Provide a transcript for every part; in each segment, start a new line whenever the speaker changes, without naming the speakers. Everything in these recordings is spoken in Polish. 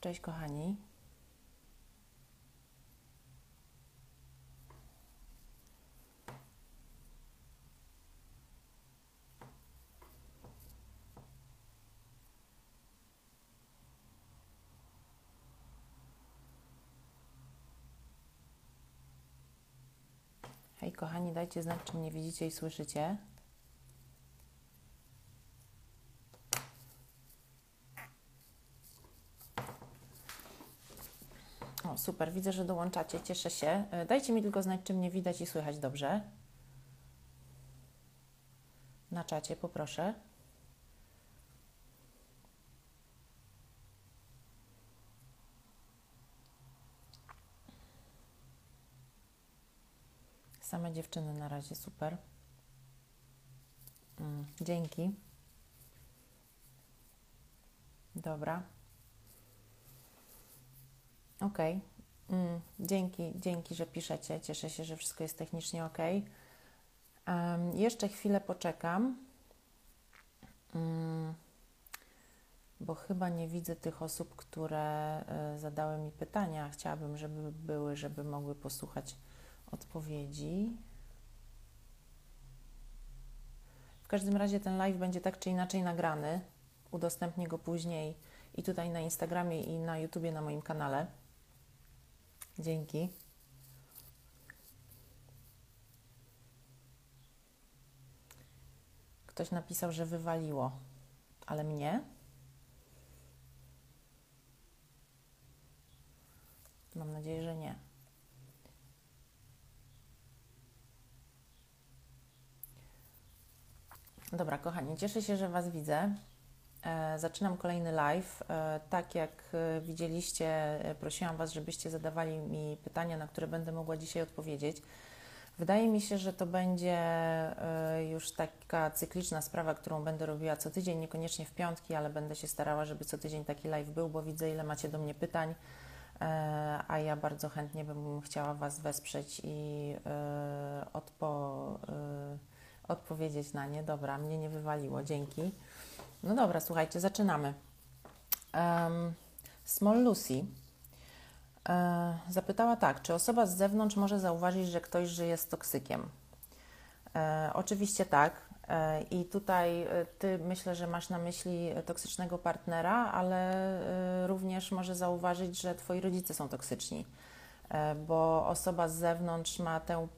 Cześć kochani. Hej kochani, dajcie znać, czy mnie widzicie i słyszycie. O, super, widzę, że dołączacie, cieszę się. E, Dajcie mi tylko znać, czy mnie widać i słychać dobrze. Na czacie, poproszę. Same dziewczyny na razie, super. Mm, dzięki. Dobra. Okej. Mm, dzięki, dzięki, że piszecie. Cieszę się, że wszystko jest technicznie ok. Um, jeszcze chwilę poczekam, um, bo chyba nie widzę tych osób, które y, zadały mi pytania. Chciałabym, żeby były, żeby mogły posłuchać odpowiedzi. W każdym razie ten live będzie tak czy inaczej nagrany. Udostępnię go później i tutaj na Instagramie i na YouTubie na moim kanale. Dzięki. Ktoś napisał, że wywaliło, ale mnie? Mam nadzieję, że nie. Dobra, kochani, cieszę się, że Was widzę. E, zaczynam kolejny live. E, tak jak e, widzieliście, prosiłam Was, żebyście zadawali mi pytania, na które będę mogła dzisiaj odpowiedzieć. Wydaje mi się, że to będzie już taka cykliczna sprawa, którą będę robiła co tydzień, niekoniecznie w piątki, ale będę się starała, żeby co tydzień taki live był, bo widzę, ile macie do mnie pytań, a ja bardzo chętnie bym chciała Was wesprzeć i odpo, odpowiedzieć na nie. Dobra, mnie nie wywaliło, dzięki. No dobra, słuchajcie, zaczynamy. Um, Small Lucy e, zapytała tak, czy osoba z zewnątrz może zauważyć, że ktoś żyje z toksykiem? E, oczywiście tak. E, I tutaj e, ty myślę, że masz na myśli toksycznego partnera, ale e, również może zauważyć, że twoi rodzice są toksyczni e, bo osoba z zewnątrz ma tę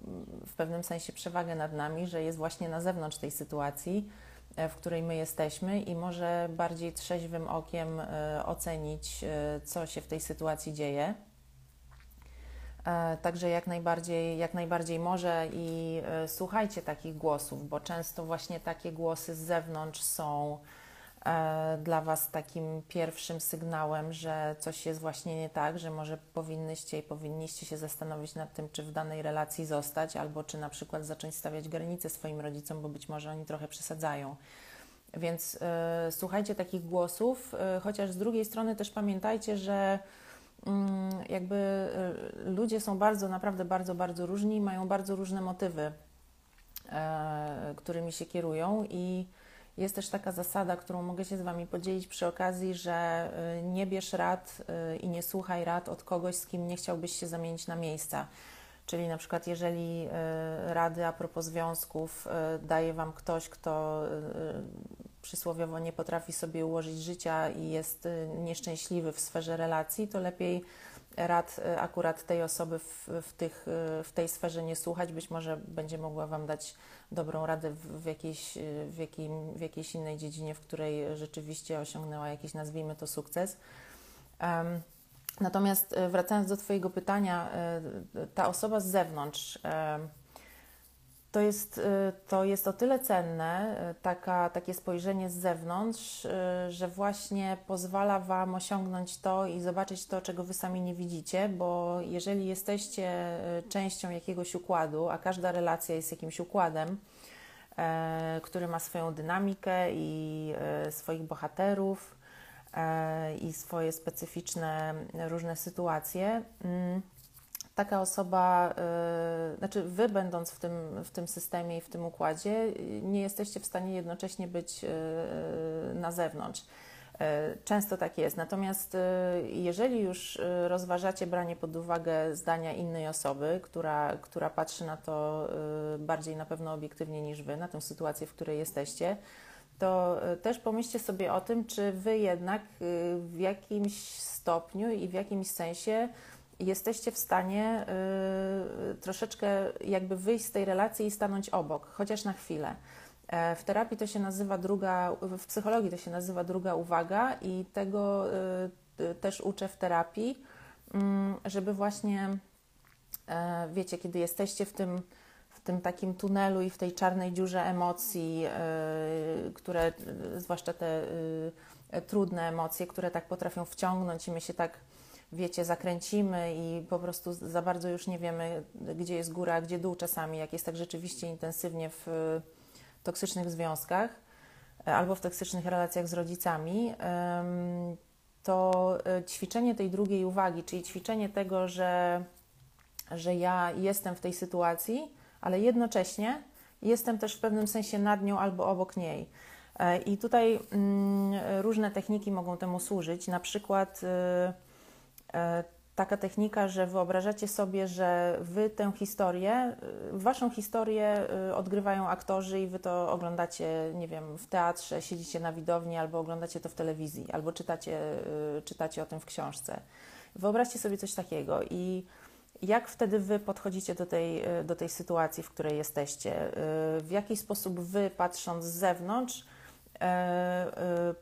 w pewnym sensie przewagę nad nami, że jest właśnie na zewnątrz tej sytuacji, w której my jesteśmy i może bardziej trzeźwym okiem e, ocenić, e, co się w tej sytuacji dzieje. E, Także jak najbardziej, jak najbardziej może i e, słuchajcie takich głosów, bo często właśnie takie głosy z zewnątrz są e, dla Was takim pierwszym sygnałem, że coś jest właśnie nie tak, że może powinnyście i powinniście się zastanowić nad tym, czy w danej relacji zostać, albo czy na przykład zacząć stawiać granice swoim rodzicom, bo być może oni trochę przesadzają. Więc e, słuchajcie takich głosów, e, chociaż z drugiej strony też pamiętajcie, że mm, jakby e, ludzie są bardzo, naprawdę bardzo, bardzo różni mają bardzo różne motywy, e, którymi się kierują i jest też taka zasada, którą mogę się z Wami podzielić przy okazji, że e, nie bierz rad e, i nie słuchaj rad od kogoś, z kim nie chciałbyś się zamienić na miejsca. Czyli na przykład, jeżeli e, rady a propos związków daje Wam ktoś, kto przysłowiowo nie potrafi sobie ułożyć życia i jest nieszczęśliwy w sferze relacji, to lepiej rad e, akurat tej osoby w, w, tych, e, w tej sferze nie słuchać. Być może będzie mogła Wam dać dobrą radę w, jakiejś, e, w, jakim, w jakiejś innej dziedzinie, w której rzeczywiście osiągnęła jakiś, nazwijmy to, sukces. Natomiast wracając do Twojego pytania, ta osoba z zewnątrz to jest, e, to jest o tyle cenne, e, taka, takie spojrzenie z zewnątrz, e, że właśnie pozwala Wam osiągnąć to i zobaczyć to, czego Wy sami nie widzicie, bo jeżeli jesteście częścią jakiegoś układu, a każda relacja jest jakimś układem, który ma swoją dynamikę i swoich bohaterów, i swoje specyficzne różne sytuacje. Taka osoba, e, znaczy wy będąc w tym, w tym systemie i w tym układzie, y, nie jesteście w stanie jednocześnie być e, na zewnątrz. Często tak jest. Natomiast jeżeli już rozważacie branie pod uwagę zdania innej osoby, która, która patrzy na to bardziej na pewno obiektywnie niż wy, na tę sytuację, w której jesteście, to też pomyślcie sobie o tym, czy wy jednak w jakimś stopniu i w jakimś sensie jesteście w stanie y, troszeczkę jakby wyjść z tej relacji i stanąć obok, chociaż na chwilę. E, w terapii to się nazywa druga, w psychologii to się nazywa druga uwaga i tego y, też uczę w terapii, mm, żeby właśnie, e, wiecie, kiedy jesteście w tym, w tym takim tunelu i w tej czarnej dziurze emocji, y, które, zwłaszcza te trudne emocje, które tak potrafią wciągnąć i my się tak wiecie, zakręcimy i po prostu za bardzo już nie wiemy, gdzie jest góra, a gdzie dół czasami, jak jest tak rzeczywiście intensywnie w toksycznych związkach e, albo w toksycznych relacjach z rodzicami, to e, ćwiczenie tej drugiej uwagi, czyli ćwiczenie tego, że, że ja jestem w tej sytuacji, ale jednocześnie jestem też w pewnym sensie nad nią albo obok niej. E, I tutaj mm, różne techniki mogą temu służyć. Na przykład E, taka technika, że wyobrażacie sobie, że wy tę historię, e, waszą historię e, odgrywają aktorzy i wy to oglądacie, nie wiem, w teatrze, siedzicie na widowni albo oglądacie to w telewizji, albo czytacie, czytacie o tym w książce. Wyobraźcie sobie coś takiego i jak wtedy wy podchodzicie do tej, do tej sytuacji, w której jesteście? W jaki sposób wy, patrząc z zewnątrz, E, e,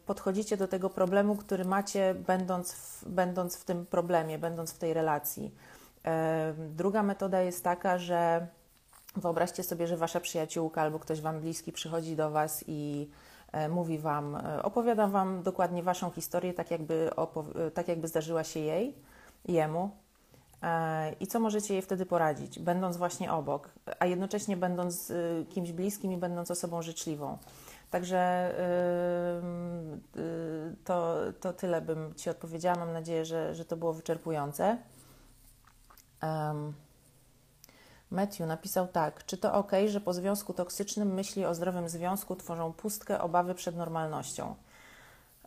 podchodzicie do tego problemu, który macie, będąc w, będąc w tym problemie, będąc w tej relacji. E, druga metoda jest taka, że wyobraźcie sobie, że wasza przyjaciółka albo ktoś wam bliski przychodzi do was i mówi wam, opowiada wam dokładnie waszą historię, tak jakby, tak jakby zdarzyła się jej, jemu. I co możecie jej wtedy poradzić, będąc właśnie obok, a jednocześnie będąc kimś bliskim i będąc osobą życzliwą. Także yy, to, to tyle bym Ci odpowiedziała. Mam nadzieję, że, że to było wyczerpujące. Matthew napisał tak: Czy to ok, że po związku toksycznym myśli o zdrowym związku tworzą pustkę, obawy przed normalnością?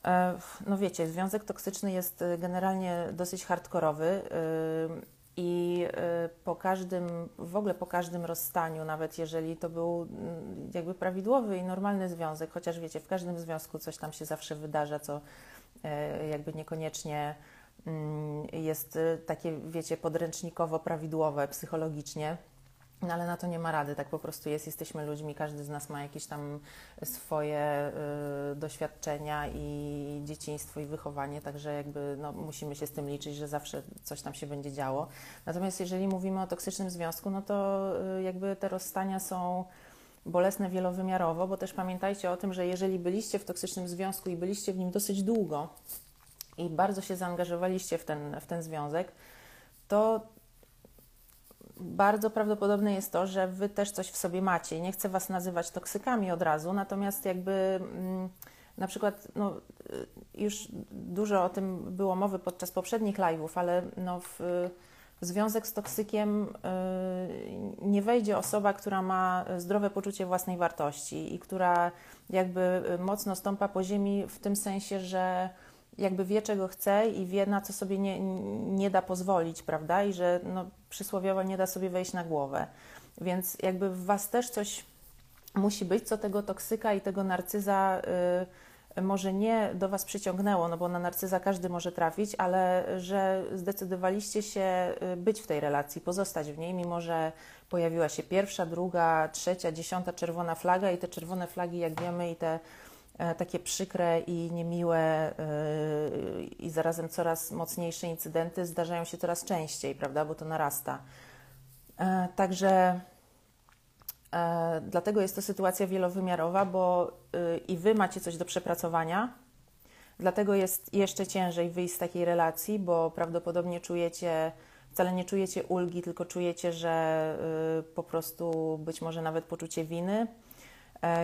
E, no wiecie, związek toksyczny jest generalnie dosyć hardkorowy. I y, po każdym, w ogóle po każdym rozstaniu, nawet jeżeli to był mm, jakby prawidłowy i normalny związek, chociaż wiecie, w każdym związku coś tam się zawsze wydarza, co e, jakby niekoniecznie mm, jest y, takie, wiecie, podręcznikowo prawidłowe psychologicznie, no ale na to nie ma rady, tak po prostu jest. Jesteśmy ludźmi, każdy z nas ma jakieś tam swoje y, doświadczenia i dzieciństwo i wychowanie, także jakby no, musimy się z tym liczyć, że zawsze coś tam się będzie działo. Natomiast jeżeli mówimy o toksycznym związku, no to y, jakby te rozstania są bolesne wielowymiarowo, bo też pamiętajcie o tym, że jeżeli byliście w toksycznym związku i byliście w nim dosyć długo i bardzo się zaangażowaliście w ten, w ten związek, to bardzo prawdopodobne jest to, że wy też coś w sobie macie. Nie chcę was nazywać toksykami od razu, natomiast jakby mm, na przykład no, y, już dużo o tym było mowy podczas poprzednich live'ów, ale no, w, w związek z toksykiem y, nie wejdzie osoba, która ma zdrowe poczucie własnej wartości i która jakby mocno stąpa po ziemi w tym sensie, że jakby wie, czego chce i wie, na co sobie nie, nie da pozwolić, prawda? I że no, przysłowiowo nie da sobie wejść na głowę. Więc jakby w Was też coś musi być, co tego toksyka i tego narcyza y, może nie do Was przyciągnęło, no bo na narcyza każdy może trafić, ale że zdecydowaliście się y, być w tej relacji, pozostać w niej, mimo że pojawiła się pierwsza, druga, trzecia, dziesiąta czerwona flaga i te czerwone flagi, jak wiemy, i te takie przykre i niemiłe e, i zarazem coraz mocniejsze incydenty zdarzają się coraz częściej, prawda, bo to narasta. E, także dlatego jest to sytuacja wielowymiarowa, bo i wy macie coś do przepracowania, dlatego jest jeszcze ciężej wyjść z takiej relacji, bo prawdopodobnie czujecie, wcale nie czujecie ulgi, tylko czujecie, że po prostu być może nawet poczucie winy. E,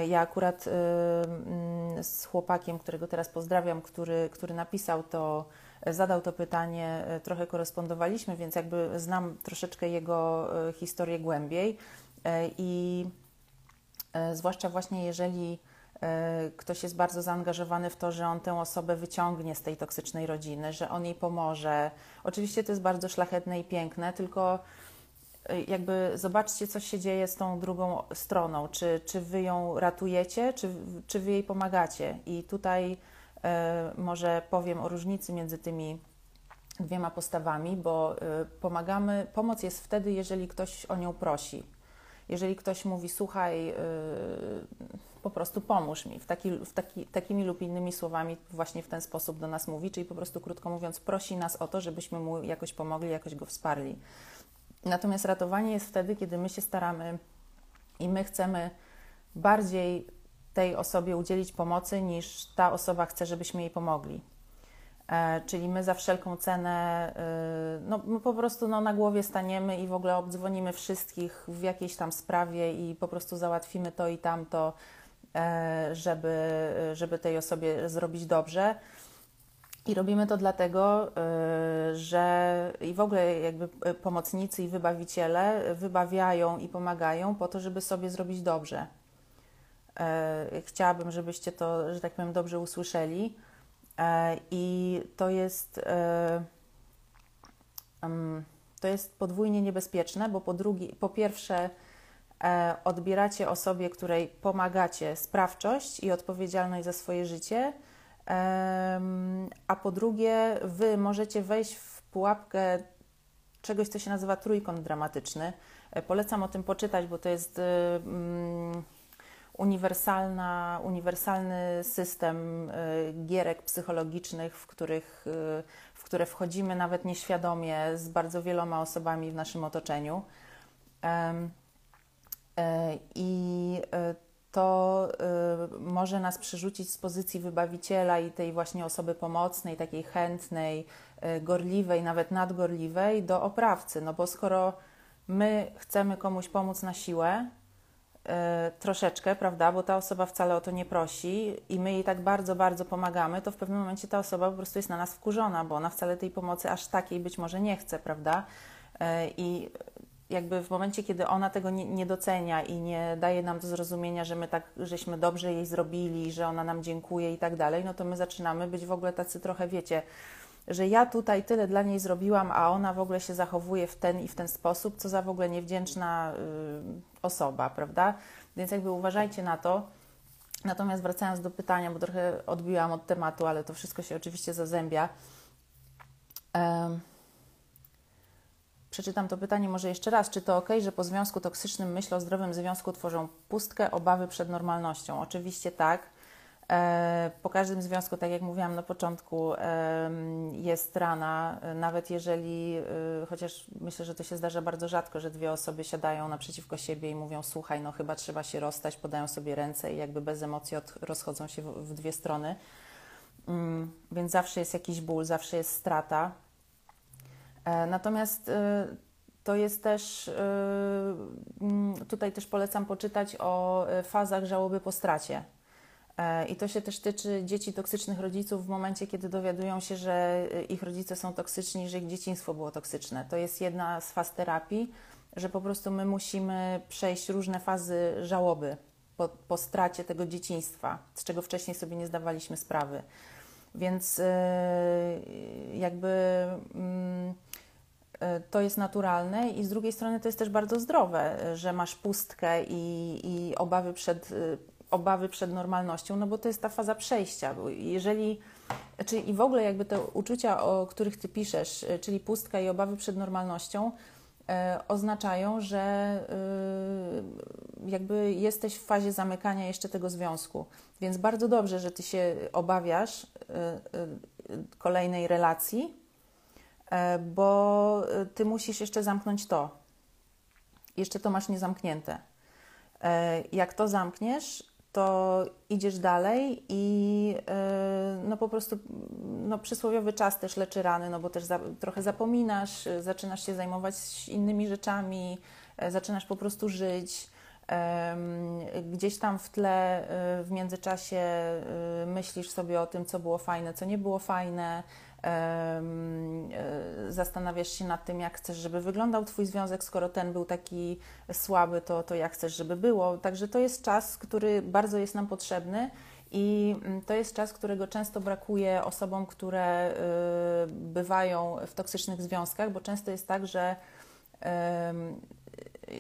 ja akurat y, mm, z chłopakiem, którego teraz pozdrawiam, który, który napisał to, e, zadał to pytanie, e, trochę korespondowaliśmy, więc jakby znam troszeczkę jego historię głębiej i zwłaszcza właśnie jeżeli ktoś jest bardzo zaangażowany w to, że on tę osobę wyciągnie z tej toksycznej rodziny, że on jej pomoże. Oczywiście to jest bardzo szlachetne i piękne, tylko jakby zobaczcie, co się dzieje z tą drugą stroną. Czy, czy wy ją ratujecie, czy, czy wy jej pomagacie? I tutaj e, może powiem o różnicy między tymi dwiema postawami, bo e, pomagamy, pomoc jest wtedy, jeżeli ktoś o nią prosi. Jeżeli ktoś mówi, słuchaj, e, po prostu pomóż mi, w taki, w taki, takimi lub innymi słowami właśnie w ten sposób do nas mówi, czyli po prostu krótko mówiąc prosi nas o to, żebyśmy mu jakoś pomogli, jakoś go wsparli. Natomiast ratowanie jest wtedy, kiedy my się staramy i my chcemy bardziej tej osobie udzielić pomocy, niż ta osoba chce, żebyśmy jej pomogli. E, czyli my za wszelką cenę, y, no, my po prostu no, na głowie staniemy i w ogóle obdzwonimy wszystkich w jakiejś tam sprawie i po prostu załatwimy to i tamto, e, żeby, żeby tej osobie zrobić dobrze. I robimy to dlatego, y, że i w ogóle jakby y, pomocnicy i wybawiciele wybawiają i pomagają po to, żeby sobie zrobić dobrze. Y, chciałabym, żebyście to, że tak powiem, dobrze usłyszeli. I to jest, to jest podwójnie niebezpieczne, bo po, drugi, po pierwsze odbieracie osobie, której pomagacie sprawczość i odpowiedzialność za swoje życie – a po drugie, wy możecie wejść w pułapkę czegoś, co się nazywa trójkąt dramatyczny. E, polecam o tym poczytać, bo to jest um, uniwersalna, uniwersalny system y, gierek psychologicznych, w, których, y, w które wchodzimy nawet nieświadomie z bardzo wieloma osobami w naszym otoczeniu. Y, I to y, może nas przerzucić z pozycji wybawiciela i tej właśnie osoby pomocnej, takiej chętnej, y, gorliwej, nawet nadgorliwej, do oprawcy. No bo skoro my chcemy komuś pomóc na siłę, y, troszeczkę, prawda, bo ta osoba wcale o to nie prosi i my jej tak bardzo, bardzo pomagamy, to w pewnym momencie ta osoba po prostu jest na nas wkurzona, bo ona wcale tej pomocy aż takiej być może nie chce, prawda? I jakby w momencie, kiedy ona tego nie, nie, docenia i nie daje nam do zrozumienia, że my tak, żeśmy dobrze jej zrobili, że ona nam dziękuje i tak dalej, no to my zaczynamy być w ogóle tacy trochę, wiecie, że ja tutaj tyle dla niej zrobiłam, a ona w ogóle się zachowuje w ten i w ten sposób, co za w ogóle niewdzięczna y, osoba, prawda? Więc jakby uważajcie na to. Natomiast wracając do pytania, bo trochę odbiłam od tematu, ale to wszystko się oczywiście zazębia. Przeczytam to pytanie może jeszcze raz. Czy to ok, że po związku toksycznym myśl o zdrowym związku tworzą pustkę, obawy przed normalnością? Oczywiście tak. E, po każdym związku, tak jak mówiłam na początku, jest rana, nawet jeżeli, e, chociaż myślę, że to się zdarza bardzo rzadko, że dwie osoby siadają naprzeciwko siebie i mówią: Słuchaj, no chyba trzeba się rozstać, podają sobie ręce i jakby bez emocji rozchodzą się w dwie strony. Mm, więc zawsze jest jakiś ból, zawsze jest strata. E, natomiast e, to jest też, e, mm, tutaj też polecam poczytać o fazach żałoby po stracie. I to się też tyczy dzieci toksycznych rodziców w momencie, kiedy dowiadują się, że ich rodzice są toksyczni, że ich dzieciństwo było toksyczne. To jest jedna z faz terapii, że po prostu my musimy przejść różne fazy żałoby po, po stracie tego dzieciństwa, z czego wcześniej sobie nie zdawaliśmy sprawy. Więc jakby mm, E, to jest naturalne i z drugiej strony to jest też bardzo zdrowe, że masz pustkę i, i obawy, przed, e, obawy przed normalnością, no bo to jest ta faza przejścia. Jeżeli, czyli i w ogóle jakby te uczucia, o których Ty piszesz, czyli pustka i obawy przed normalnością, oznaczają, że jakby jesteś w fazie zamykania jeszcze tego związku. Więc bardzo dobrze, że Ty się obawiasz kolejnej relacji, bo e, ty musisz jeszcze zamknąć to. Jeszcze to masz niezamknięte. E, jak to zamkniesz, to idziesz dalej i no po prostu no przysłowiowy czas też leczy rany, no bo też za, trochę zapominasz, zaczynasz się zajmować innymi rzeczami, zaczynasz po prostu żyć Gdzieś tam w tle w międzyczasie myślisz sobie o tym, co było fajne, co nie było fajne, E, zastanawiasz się nad tym, jak chcesz, żeby wyglądał Twój związek, skoro ten był taki słaby, to, to jak chcesz, żeby było. Także to jest czas, który bardzo jest nam potrzebny. I mm, to jest czas, którego często brakuje osobom, które y, bywają w toksycznych związkach, bo często jest tak, że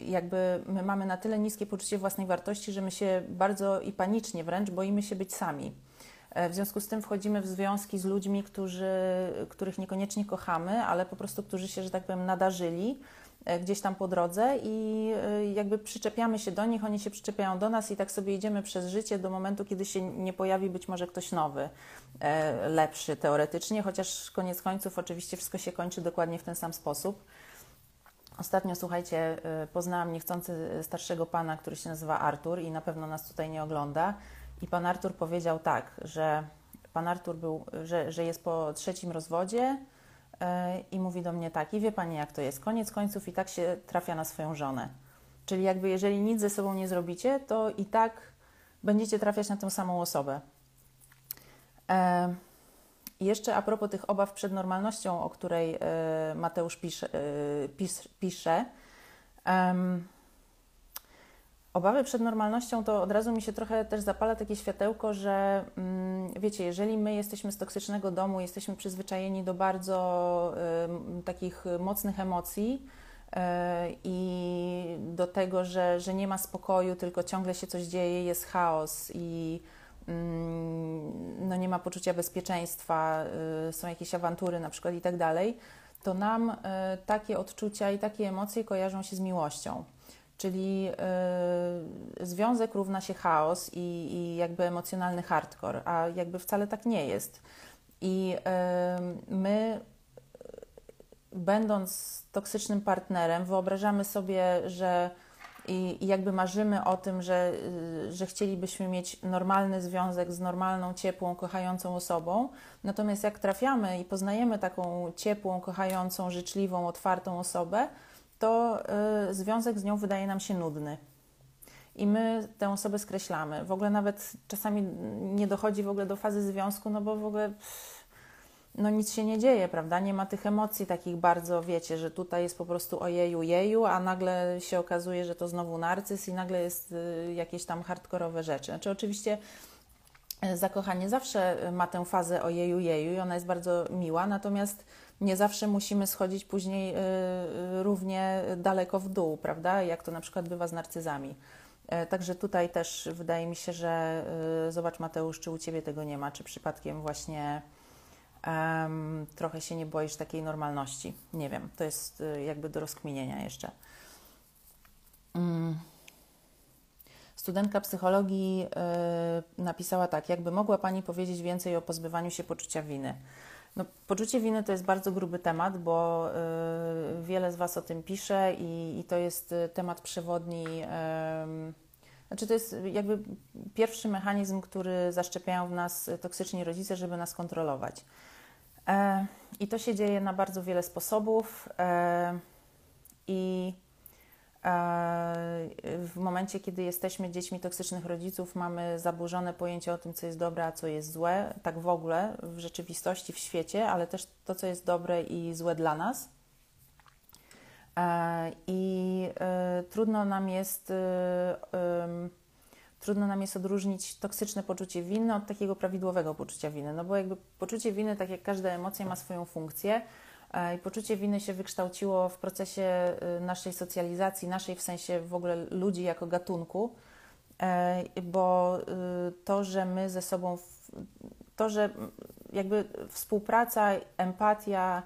jakby my mamy na tyle niskie poczucie własnej wartości, że my się bardzo i panicznie wręcz boimy się być sami. E, w związku z tym wchodzimy w związki z ludźmi, którzy, których niekoniecznie kochamy, ale po prostu którzy się, że tak powiem, nadarzyli e, gdzieś tam po drodze i e, jakby przyczepiamy się do nich, oni się przyczepiają do nas i tak sobie idziemy przez życie do momentu, kiedy się nie pojawi być może ktoś nowy, lepszy teoretycznie, chociaż koniec końców oczywiście wszystko się kończy dokładnie w ten sam sposób. Ostatnio, słuchajcie, poznałam niechcący starszego pana, który się nazywa Artur i na pewno nas tutaj nie ogląda. I pan Artur powiedział tak, że pan Artur był, że, że jest po trzecim rozwodzie yy, i mówi do mnie tak, i wie pani jak to jest, koniec końców i tak się trafia na swoją żonę. Czyli jakby jeżeli nic ze sobą nie zrobicie, to i tak będziecie trafiać na tę samą osobę. Yy, jeszcze a propos tych obaw przed normalnością, o której yy, Mateusz pisze, pis, pisze Obawy przed normalnością to od razu mi się trochę też zapala takie światełko, że mm, wiecie, jeżeli my jesteśmy z toksycznego domu, jesteśmy przyzwyczajeni do bardzo y, takich mocnych emocji y, i do tego, że, że nie ma spokoju, tylko ciągle się coś dzieje, jest chaos i y, no nie ma poczucia bezpieczeństwa, y, są jakieś awantury na przykład i tak dalej, to nam y, takie odczucia i takie emocje kojarzą się z miłością. Czyli y, związek równa się chaos i, i, jakby emocjonalny hardcore, a jakby wcale tak nie jest. I y, my, będąc toksycznym partnerem, wyobrażamy sobie, że i, i, jakby marzymy o tym, że, y, że chcielibyśmy mieć normalny związek z normalną, ciepłą, kochającą osobą. Natomiast jak trafiamy i poznajemy taką ciepłą, kochającą, życzliwą, otwartą osobę, to y, związek z nią wydaje nam się nudny. I my tę osobę skreślamy. W ogóle nawet czasami nie dochodzi w ogóle do fazy związku, no bo w ogóle pff, no nic się nie dzieje, prawda? Nie ma tych emocji takich bardzo, wiecie, że tutaj jest po prostu ojeju, jeju, a nagle się okazuje, że to znowu narcyz i nagle jest y, jakieś tam hardkorowe rzeczy. Znaczy oczywiście y, zakochanie zawsze ma tę fazę ojeju, jeju i ona jest bardzo miła, natomiast nie zawsze musimy schodzić później y, y, równie daleko w dół, prawda? Jak to na przykład bywa z narcyzami. E, także tutaj też wydaje mi się, że y, zobacz Mateusz, czy u Ciebie tego nie ma, czy przypadkiem właśnie um, trochę się nie boisz takiej normalności. Nie wiem, to jest jakby do rozkminienia jeszcze. Mm. Studentka psychologii napisała tak, jakby mogła Pani powiedzieć więcej o pozbywaniu się poczucia winy. No, poczucie winy to jest bardzo gruby temat, bo y, wiele z Was o tym pisze i, i to jest y, temat przewodni. Y, znaczy, to jest jakby pierwszy mechanizm, który zaszczepiają w nas toksyczni rodzice, żeby nas kontrolować. E, I to się dzieje na bardzo wiele sposobów. E, I w momencie, kiedy jesteśmy dziećmi toksycznych rodziców, mamy zaburzone pojęcie o tym, co jest dobre, a co jest złe, tak w ogóle w rzeczywistości, w świecie, ale też to, co jest dobre i złe dla nas. E, I e, trudno nam jest e, trudno nam jest odróżnić toksyczne poczucie winy od takiego prawidłowego poczucia winy, no bo jakby poczucie winy, tak jak każda emocja, ma swoją funkcję E, I poczucie winy się wykształciło w procesie y, naszej socjalizacji, naszej w sensie w ogóle ludzi jako gatunku, e, bo y, to, że my ze sobą, to, że jakby współpraca, empatia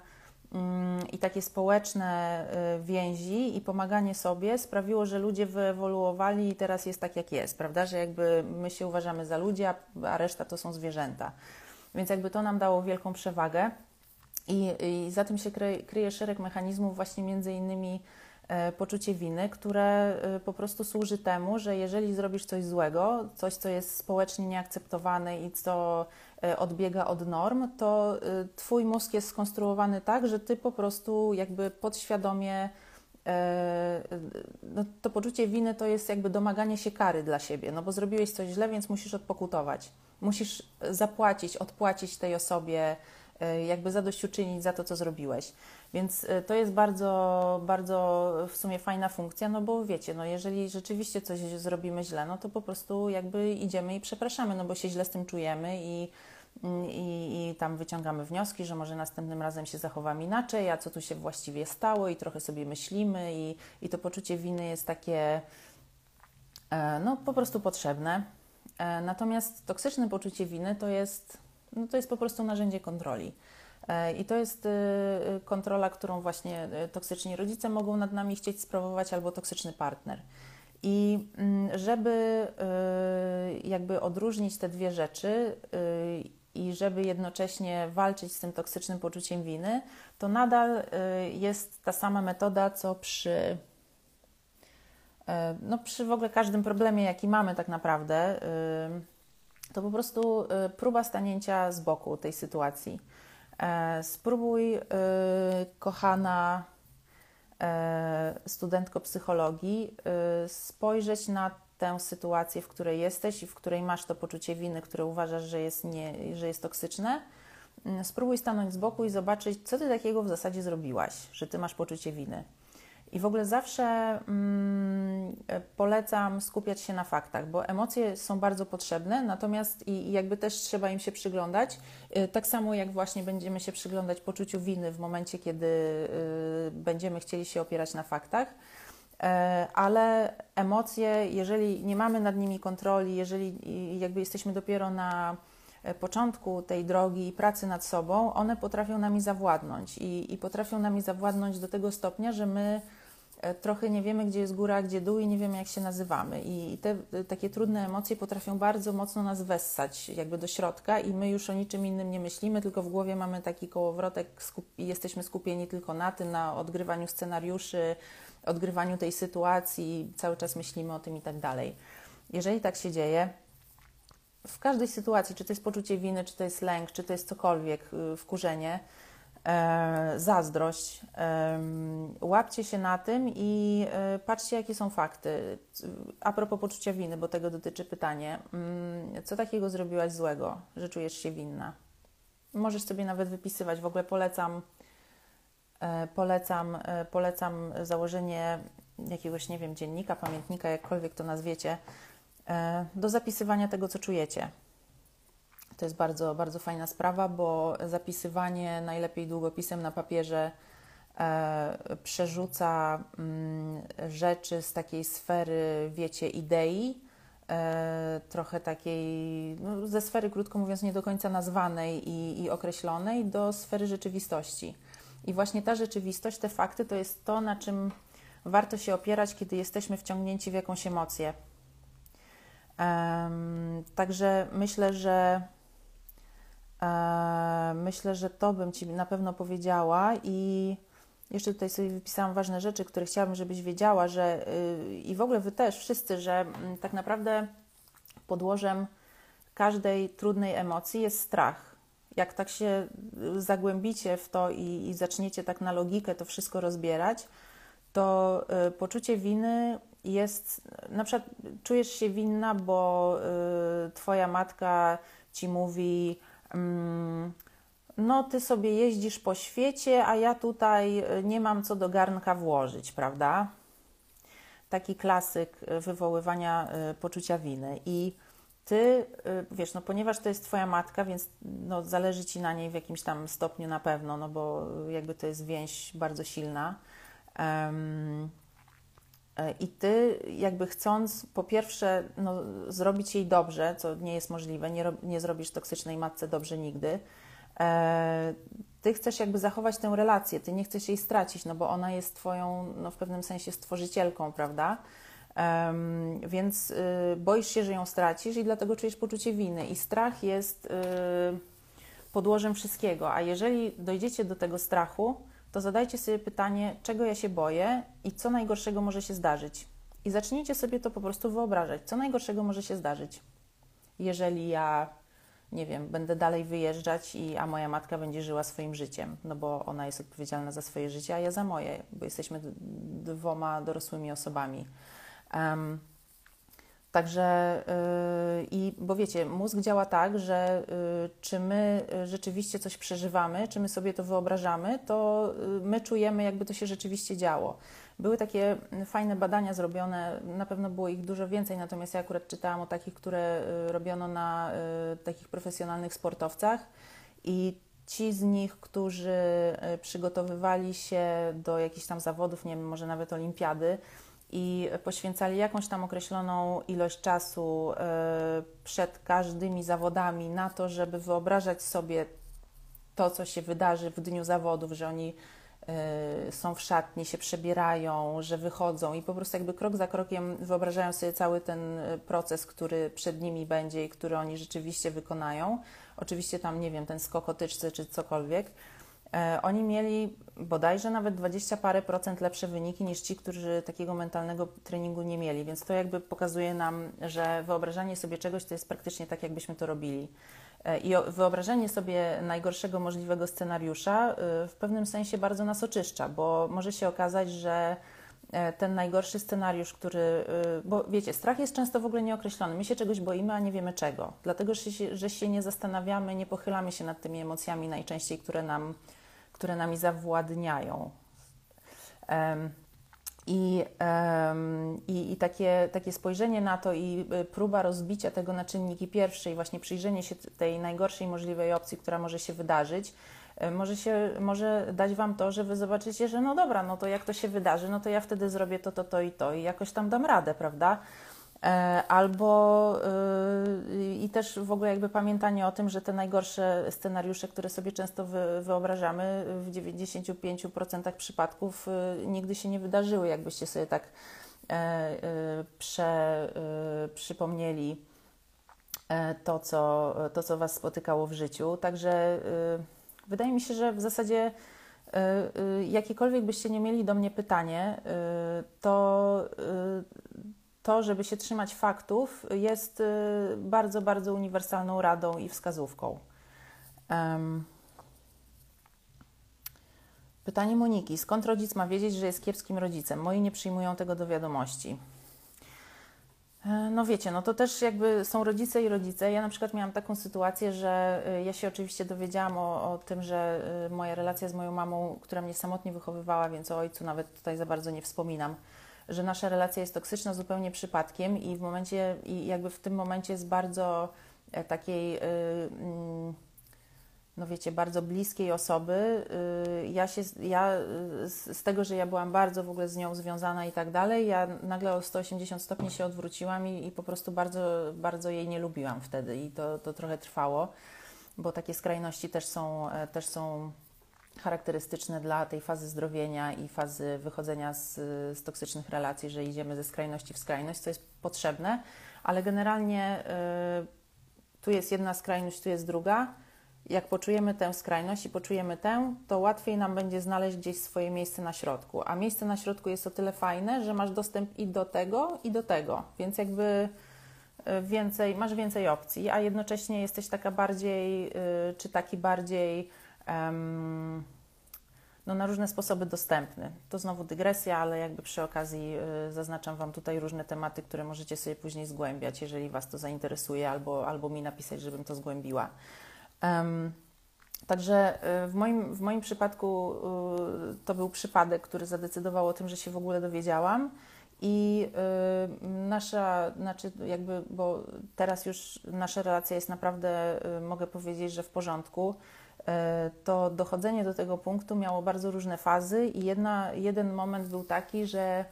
mm, i takie społeczne y, więzi i pomaganie sobie sprawiło, że ludzie wyewoluowali i teraz jest tak, jak jest, prawda? Że jakby my się uważamy za ludzi, a reszta to są zwierzęta. Więc jakby to nam dało wielką przewagę. I, I za tym się kryje, kryje szereg mechanizmów, właśnie między innymi e, poczucie winy, które e, po prostu służy temu, że jeżeli zrobisz coś złego, coś, co jest społecznie nieakceptowane i co e, odbiega od norm, to Twój mózg jest skonstruowany tak, że Ty po prostu jakby podświadomie no, to poczucie winy to jest jakby domaganie się kary dla siebie, no bo zrobiłeś coś źle, więc musisz odpokutować. Musisz zapłacić, odpłacić tej osobie, jakby zadośćuczynić za to, co zrobiłeś. Więc to jest bardzo, bardzo w sumie fajna funkcja, no bo wiecie, no jeżeli rzeczywiście coś zrobimy źle, no to po prostu jakby idziemy i przepraszamy, no bo się źle z tym czujemy i i, i, tam wyciągamy wnioski, że może następnym razem się zachowam inaczej, a co tu się właściwie stało, i trochę sobie myślimy, i, i to poczucie winy jest takie e, no, po prostu potrzebne. E, natomiast toksyczne poczucie winy to jest, no, to jest po prostu narzędzie kontroli. E, I to jest kontrola, którą właśnie toksyczni rodzice mogą nad nami chcieć sprawować, albo toksyczny partner. I mm, żeby jakby odróżnić te dwie rzeczy i żeby jednocześnie walczyć z tym toksycznym poczuciem winy, to nadal y, jest ta sama metoda, co przy, y, no przy w ogóle każdym problemie, jaki mamy tak naprawdę, y, to po prostu próba stanięcia z boku tej sytuacji. E, spróbuj, kochana e, studentko psychologii, spojrzeć na tę sytuację, w której jesteś i w której masz to poczucie winy, które uważasz, że jest, nie, że jest toksyczne, mm, spróbuj stanąć z boku i zobaczyć, co ty takiego w zasadzie zrobiłaś, że ty masz poczucie winy. I w ogóle zawsze mm, polecam skupiać się na faktach, bo emocje są bardzo potrzebne, natomiast i, i jakby też trzeba im się przyglądać. Y, tak samo jak właśnie będziemy się przyglądać poczuciu winy w momencie, kiedy y, będziemy chcieli się opierać na faktach E, ale emocje, jeżeli nie mamy nad nimi kontroli, jeżeli jakby jesteśmy dopiero na e, początku tej drogi pracy nad sobą, one potrafią nami zawładnąć i, i potrafią nami zawładnąć do tego stopnia, że my trochę nie wiemy, gdzie jest góra, gdzie dół i nie wiemy, jak się nazywamy. I te takie trudne emocje potrafią bardzo mocno nas wessać jakby do środka i my już o niczym innym nie myślimy, tylko w głowie mamy taki kołowrotek i jesteśmy skupieni tylko na tym, na odgrywaniu scenariuszy, odgrywaniu tej sytuacji, cały czas myślimy o tym i tak dalej. Jeżeli tak się dzieje, w każdej sytuacji, czy to jest poczucie winy, czy to jest lęk, czy to jest cokolwiek, y, wkurzenie, e, zazdrość, e, łapcie się na tym i e, patrzcie, jakie są fakty. A propos poczucia winy, bo tego dotyczy pytanie, mm, co takiego zrobiłaś złego, że czujesz się winna? Możesz sobie nawet wypisywać, w ogóle polecam E, polecam, e, polecam założenie jakiegoś, nie wiem, dziennika, pamiętnika, jakkolwiek to nazwiecie, e, do zapisywania tego, co czujecie. To jest bardzo, bardzo fajna sprawa, bo zapisywanie najlepiej długopisem na papierze przerzuca mm, rzeczy z takiej sfery, wiecie, idei, trochę takiej, no, ze sfery, krótko mówiąc, nie do końca nazwanej i, i określonej, do sfery rzeczywistości. I właśnie ta rzeczywistość, te fakty to jest to, na czym warto się opierać, kiedy jesteśmy wciągnięci w jakąś emocję. Um, także myślę, że myślę, że to bym Ci na pewno powiedziała i jeszcze tutaj sobie wypisałam ważne rzeczy, które chciałabym, żebyś wiedziała, że yy, i w ogóle Wy też, wszyscy, że yy, tak naprawdę podłożem każdej trudnej emocji jest strach. Jak tak się zagłębicie w to i, i zaczniecie tak na logikę to wszystko rozbierać, to y, poczucie winy jest, na przykład czujesz się winna, bo y, twoja matka ci mówi, mm, no ty sobie jeździsz po świecie, a ja tutaj y, nie mam co do garnka włożyć, prawda? Taki klasyk wywoływania poczucia winy. I ty, y, wiesz, no ponieważ to jest twoja matka, więc no, zależy ci na niej w jakimś tam stopniu na pewno, no bo jakby to jest więź bardzo silna. Um, i ty, jakby chcąc, po pierwsze, no, zrobić jej dobrze, co nie jest możliwe, nie, nie zrobisz toksycznej matce dobrze nigdy. E, ty chcesz jakby zachować tę relację, ty nie chcesz jej stracić, no bo ona jest twoją, no w pewnym sensie stworzycielką, prawda? Um, więc y, boisz się, że ją stracisz i dlatego czujesz poczucie winy. I strach jest y, podłożem wszystkiego. A jeżeli dojdziecie do tego strachu, to zadajcie sobie pytanie, czego ja się boję i co najgorszego może się zdarzyć. I zacznijcie sobie to po prostu wyobrażać, co najgorszego może się zdarzyć. Jeżeli ja, nie wiem, będę dalej wyjeżdżać, i, a moja matka będzie żyła swoim życiem, no bo ona jest odpowiedzialna za swoje życie, a ja za moje, bo jesteśmy dwoma dorosłymi osobami. Um, Także yy, i bo wiecie, mózg działa tak, że yy, czy my rzeczywiście coś przeżywamy, czy my sobie to wyobrażamy, to yy, my czujemy, jakby to się rzeczywiście działo. Były takie fajne badania zrobione, na pewno było ich dużo więcej, natomiast ja akurat czytałam o takich, które y, robiono na y, takich profesjonalnych sportowcach i ci z nich, którzy y, przygotowywali się do jakichś tam zawodów, nie wiem, może nawet olimpiady, i poświęcali jakąś tam określoną ilość czasu przed każdymi zawodami na to, żeby wyobrażać sobie to, co się wydarzy w dniu zawodów, że oni Y, są w szatni, się przebierają, że wychodzą i po prostu jakby krok za krokiem wyobrażają sobie cały ten y, proces, który przed nimi będzie i który oni rzeczywiście wykonają. Oczywiście tam, nie wiem, ten skokotyczce czy cokolwiek. E, oni mieli bodajże nawet 20 parę procent lepsze wyniki niż ci, którzy takiego mentalnego treningu nie mieli, więc to jakby pokazuje nam, że wyobrażanie sobie czegoś to jest praktycznie tak, jakbyśmy to robili. I wyobrażenie sobie najgorszego możliwego scenariusza y, w pewnym sensie bardzo nas oczyszcza, bo może się okazać, że e, ten najgorszy scenariusz, który, bo wiecie, strach jest często w ogóle nieokreślony. My się czegoś boimy, a nie wiemy czego. Dlatego, że się, że się nie zastanawiamy, nie pochylamy się nad tymi emocjami najczęściej, które, nam, które nami zawładniają. I, i, I, takie, takie spojrzenie na to i y, próba rozbicia tego na czynniki pierwsze i właśnie przyjrzenie się tej najgorszej możliwej opcji, która może się wydarzyć, y, może, się, może dać Wam to, że Wy zobaczycie, że no dobra, no to jak to się wydarzy, no to ja wtedy zrobię to, to, to i to i jakoś tam dam radę, prawda? E, albo yy, i też w ogóle jakby pamiętanie o tym, że te najgorsze scenariusze, które sobie często wy, wyobrażamy, w 95% przypadków yy, nigdy się nie wydarzyły, jakbyście sobie tak yy, prze, przypomnieli to co, to, co Was spotykało w życiu. Także wydaje mi się, że w zasadzie jakiekolwiek byście nie mieli do mnie pytanie, to to, żeby się trzymać faktów, jest y, bardzo, bardzo uniwersalną radą i wskazówką. Pytanie Moniki. Skąd rodzic ma wiedzieć, że jest kiepskim rodzicem? Moi nie przyjmują tego do wiadomości. E, no wiecie, no to też jakby są rodzice i rodzice. Ja na przykład miałam taką sytuację, że y, ja się oczywiście dowiedziałam o, o, tym, że y, moja relacja z moją mamą, która mnie samotnie wychowywała, więc o ojcu nawet tutaj za bardzo nie wspominam, że nasza relacja jest toksyczna zupełnie przypadkiem i w momencie, i jakby w tym momencie jest bardzo e, takiej, y, mm, no wiecie, bardzo bliskiej osoby. Y, ja się, ja y, z tego, że ja byłam bardzo w ogóle z nią związana i tak dalej, ja nagle o 180 stopni się odwróciłam i, i po prostu bardzo, bardzo jej nie lubiłam wtedy i to, to trochę trwało, bo takie skrajności też są, e, też są charakterystyczne dla tej fazy zdrowienia i fazy wychodzenia z, z toksycznych relacji, że idziemy ze skrajności w skrajność, co jest potrzebne, ale generalnie y, tu jest jedna skrajność, tu jest druga. Jak poczujemy tę skrajność i poczujemy tę, to łatwiej nam będzie znaleźć gdzieś swoje miejsce na środku. A miejsce na środku jest o tyle fajne, że masz dostęp i do tego, i do tego, więc jakby y, więcej, masz więcej opcji, a jednocześnie jesteś taka bardziej, y, czy taki bardziej no, na różne sposoby dostępny. To znowu dygresja, ale jakby przy okazji y, zaznaczam Wam tutaj różne tematy, które możecie sobie później zgłębiać, jeżeli Was to zainteresuje, albo, albo mi napisać, żebym to zgłębiła. Także y, w moim, w moim przypadku y, to był przypadek, który zadecydował o tym, że się w ogóle dowiedziałam. I nasza, znaczy jakby, bo teraz już nasza relacja jest naprawdę, mogę powiedzieć, że w porządku. E, to dochodzenie do tego punktu miało bardzo różne fazy i jedna, jeden moment był taki, że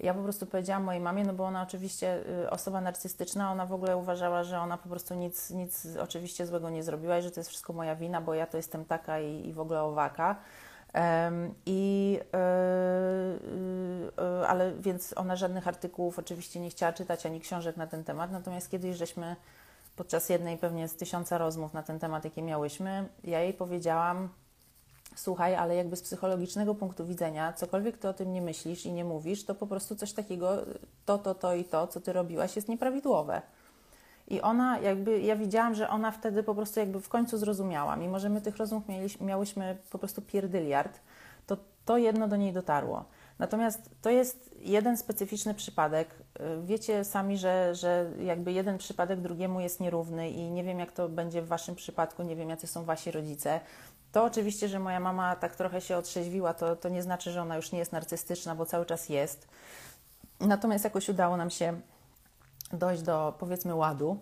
ja po prostu powiedziałam mojej mamie, no bo ona oczywiście y, osoba narcystyczna, ona w ogóle uważała, że ona po prostu nic, nic oczywiście złego nie zrobiła i że to jest wszystko moja wina, bo ja to jestem taka i, i w ogóle owaka. I, yy, yy, ale więc ona żadnych artykułów oczywiście nie chciała czytać ani książek na ten temat. Natomiast kiedyś żeśmy podczas jednej pewnie z tysiąca rozmów na ten temat, jakie miałyśmy, ja jej powiedziałam: Słuchaj, ale jakby z psychologicznego punktu widzenia, cokolwiek ty o tym nie myślisz i nie mówisz, to po prostu coś takiego, to, to, to i to, co ty robiłaś, jest nieprawidłowe. I ona jakby, ja widziałam, że ona wtedy po prostu jakby w końcu zrozumiała, mimo że my tych rozmów mieliśmy, miałyśmy po prostu pierdyliard, to to jedno do niej dotarło. Natomiast to jest jeden specyficzny przypadek. Wiecie sami, że, że jakby jeden przypadek drugiemu jest nierówny i nie wiem, jak to będzie w Waszym przypadku, nie wiem, jacy są Wasi rodzice. To oczywiście, że moja mama tak trochę się otrzeźwiła, to, to nie znaczy, że ona już nie jest narcystyczna, bo cały czas jest. Natomiast jakoś udało nam się dojść do powiedzmy ładu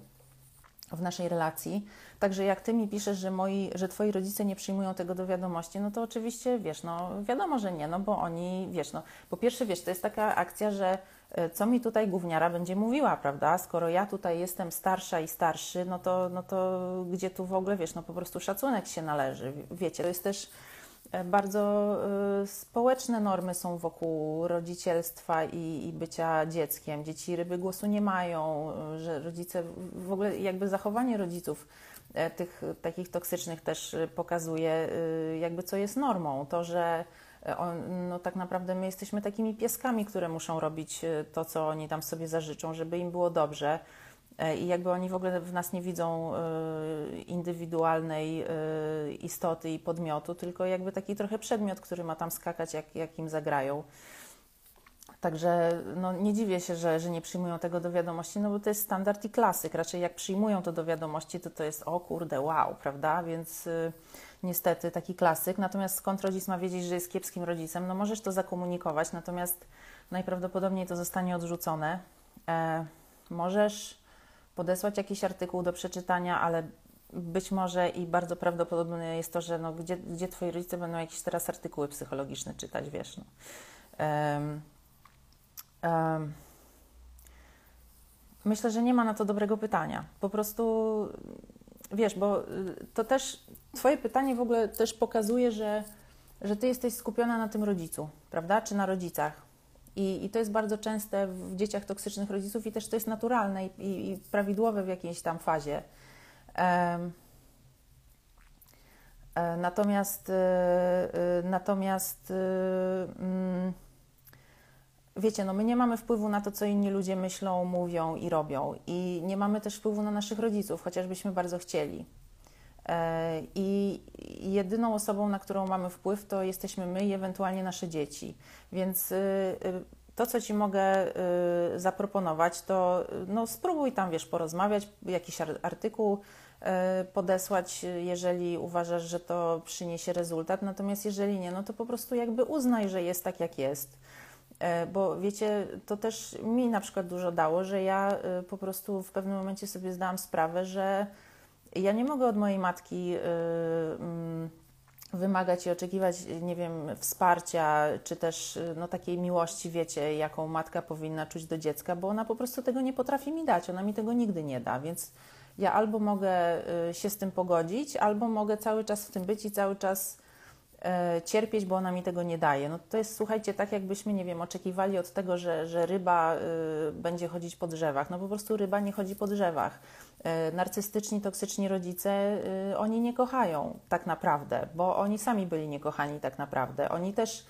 w naszej relacji. Także jak ty mi piszesz, że, moi, że twoi rodzice nie przyjmują tego do wiadomości, no to oczywiście wiesz, no wiadomo, że nie, no bo oni, wiesz, no po pierwsze, wiesz, to jest taka akcja, że e, co mi tutaj gówniara będzie mówiła, prawda? Skoro ja tutaj jestem starsza i starszy, no to, no to gdzie tu w ogóle, wiesz, no po prostu szacunek się należy. Wiecie, to jest też E, bardzo e, społeczne normy są wokół rodzicielstwa i, i, bycia dzieckiem. Dzieci ryby głosu nie mają, że rodzice, w ogóle jakby zachowanie rodziców tych takich toksycznych też pokazuje, jakby co jest normą. To, że on, no tak naprawdę my jesteśmy takimi pieskami, które muszą robić to, co oni tam sobie zażyczą, żeby im było dobrze. E, i jakby oni w ogóle w nas nie widzą e, indywidualnej e, istoty i podmiotu, tylko jakby taki trochę przedmiot, który ma tam skakać, jak, jak im zagrają. Także no, nie dziwię się, że, że nie przyjmują tego do wiadomości, no bo to jest standard i klasyk. Raczej jak przyjmują to do wiadomości, to to jest o kurde, wow, prawda? Więc y, niestety taki klasyk. Natomiast skąd rodzic ma wiedzieć, że jest kiepskim rodzicem? No możesz to zakomunikować, natomiast najprawdopodobniej to zostanie odrzucone. E, możesz podesłać jakiś artykuł do przeczytania, ale być może i bardzo prawdopodobne jest to, że no, gdzie, gdzie twoi rodzice będą jakieś teraz artykuły psychologiczne czytać, wiesz. No. Um, myślę, że nie ma na to dobrego pytania. Po prostu wiesz, bo y, to też Twoje pytanie w ogóle też pokazuje, że, że Ty jesteś skupiona na tym rodzicu, prawda? Czy na rodzicach. I, I, to jest bardzo częste w dzieciach toksycznych rodziców i też to jest naturalne i, i, i prawidłowe w jakiejś tam fazie. Um, natomiast e, natomiast um, wiecie, no my nie mamy wpływu na to, co inni ludzie myślą, mówią i robią. I nie mamy też wpływu na naszych rodziców, chociażbyśmy bardzo chcieli. I jedyną osobą, na którą mamy wpływ, to jesteśmy my i ewentualnie nasze dzieci. Więc y, y, to, co Ci mogę y, zaproponować, to no, spróbuj tam, wiesz, porozmawiać, jakiś artykuł podesłać, jeżeli uważasz, że to przyniesie rezultat. Natomiast jeżeli nie, no to po prostu jakby uznaj, że jest tak, jak jest. Bo wiecie, to też mi na przykład dużo dało, że ja po prostu w pewnym momencie sobie zdałam sprawę, że ja nie mogę od mojej matki y, mm, wymagać i oczekiwać, nie wiem, wsparcia, czy też no, takiej miłości, wiecie, jaką matka powinna czuć do dziecka, bo ona po prostu tego nie potrafi mi dać, ona mi tego nigdy nie da, więc ja albo mogę się z tym pogodzić, albo mogę cały czas w tym być i cały czas E, cierpieć, bo ona mi tego nie daje. No to jest, słuchajcie, tak jakbyśmy, nie wiem, oczekiwali od tego, że, że ryba y, będzie chodzić po drzewach. No po prostu ryba nie chodzi po drzewach. Y, narcystyczni, toksyczni rodzice, y, oni nie kochają tak naprawdę, bo oni sami byli niekochani tak naprawdę. Oni też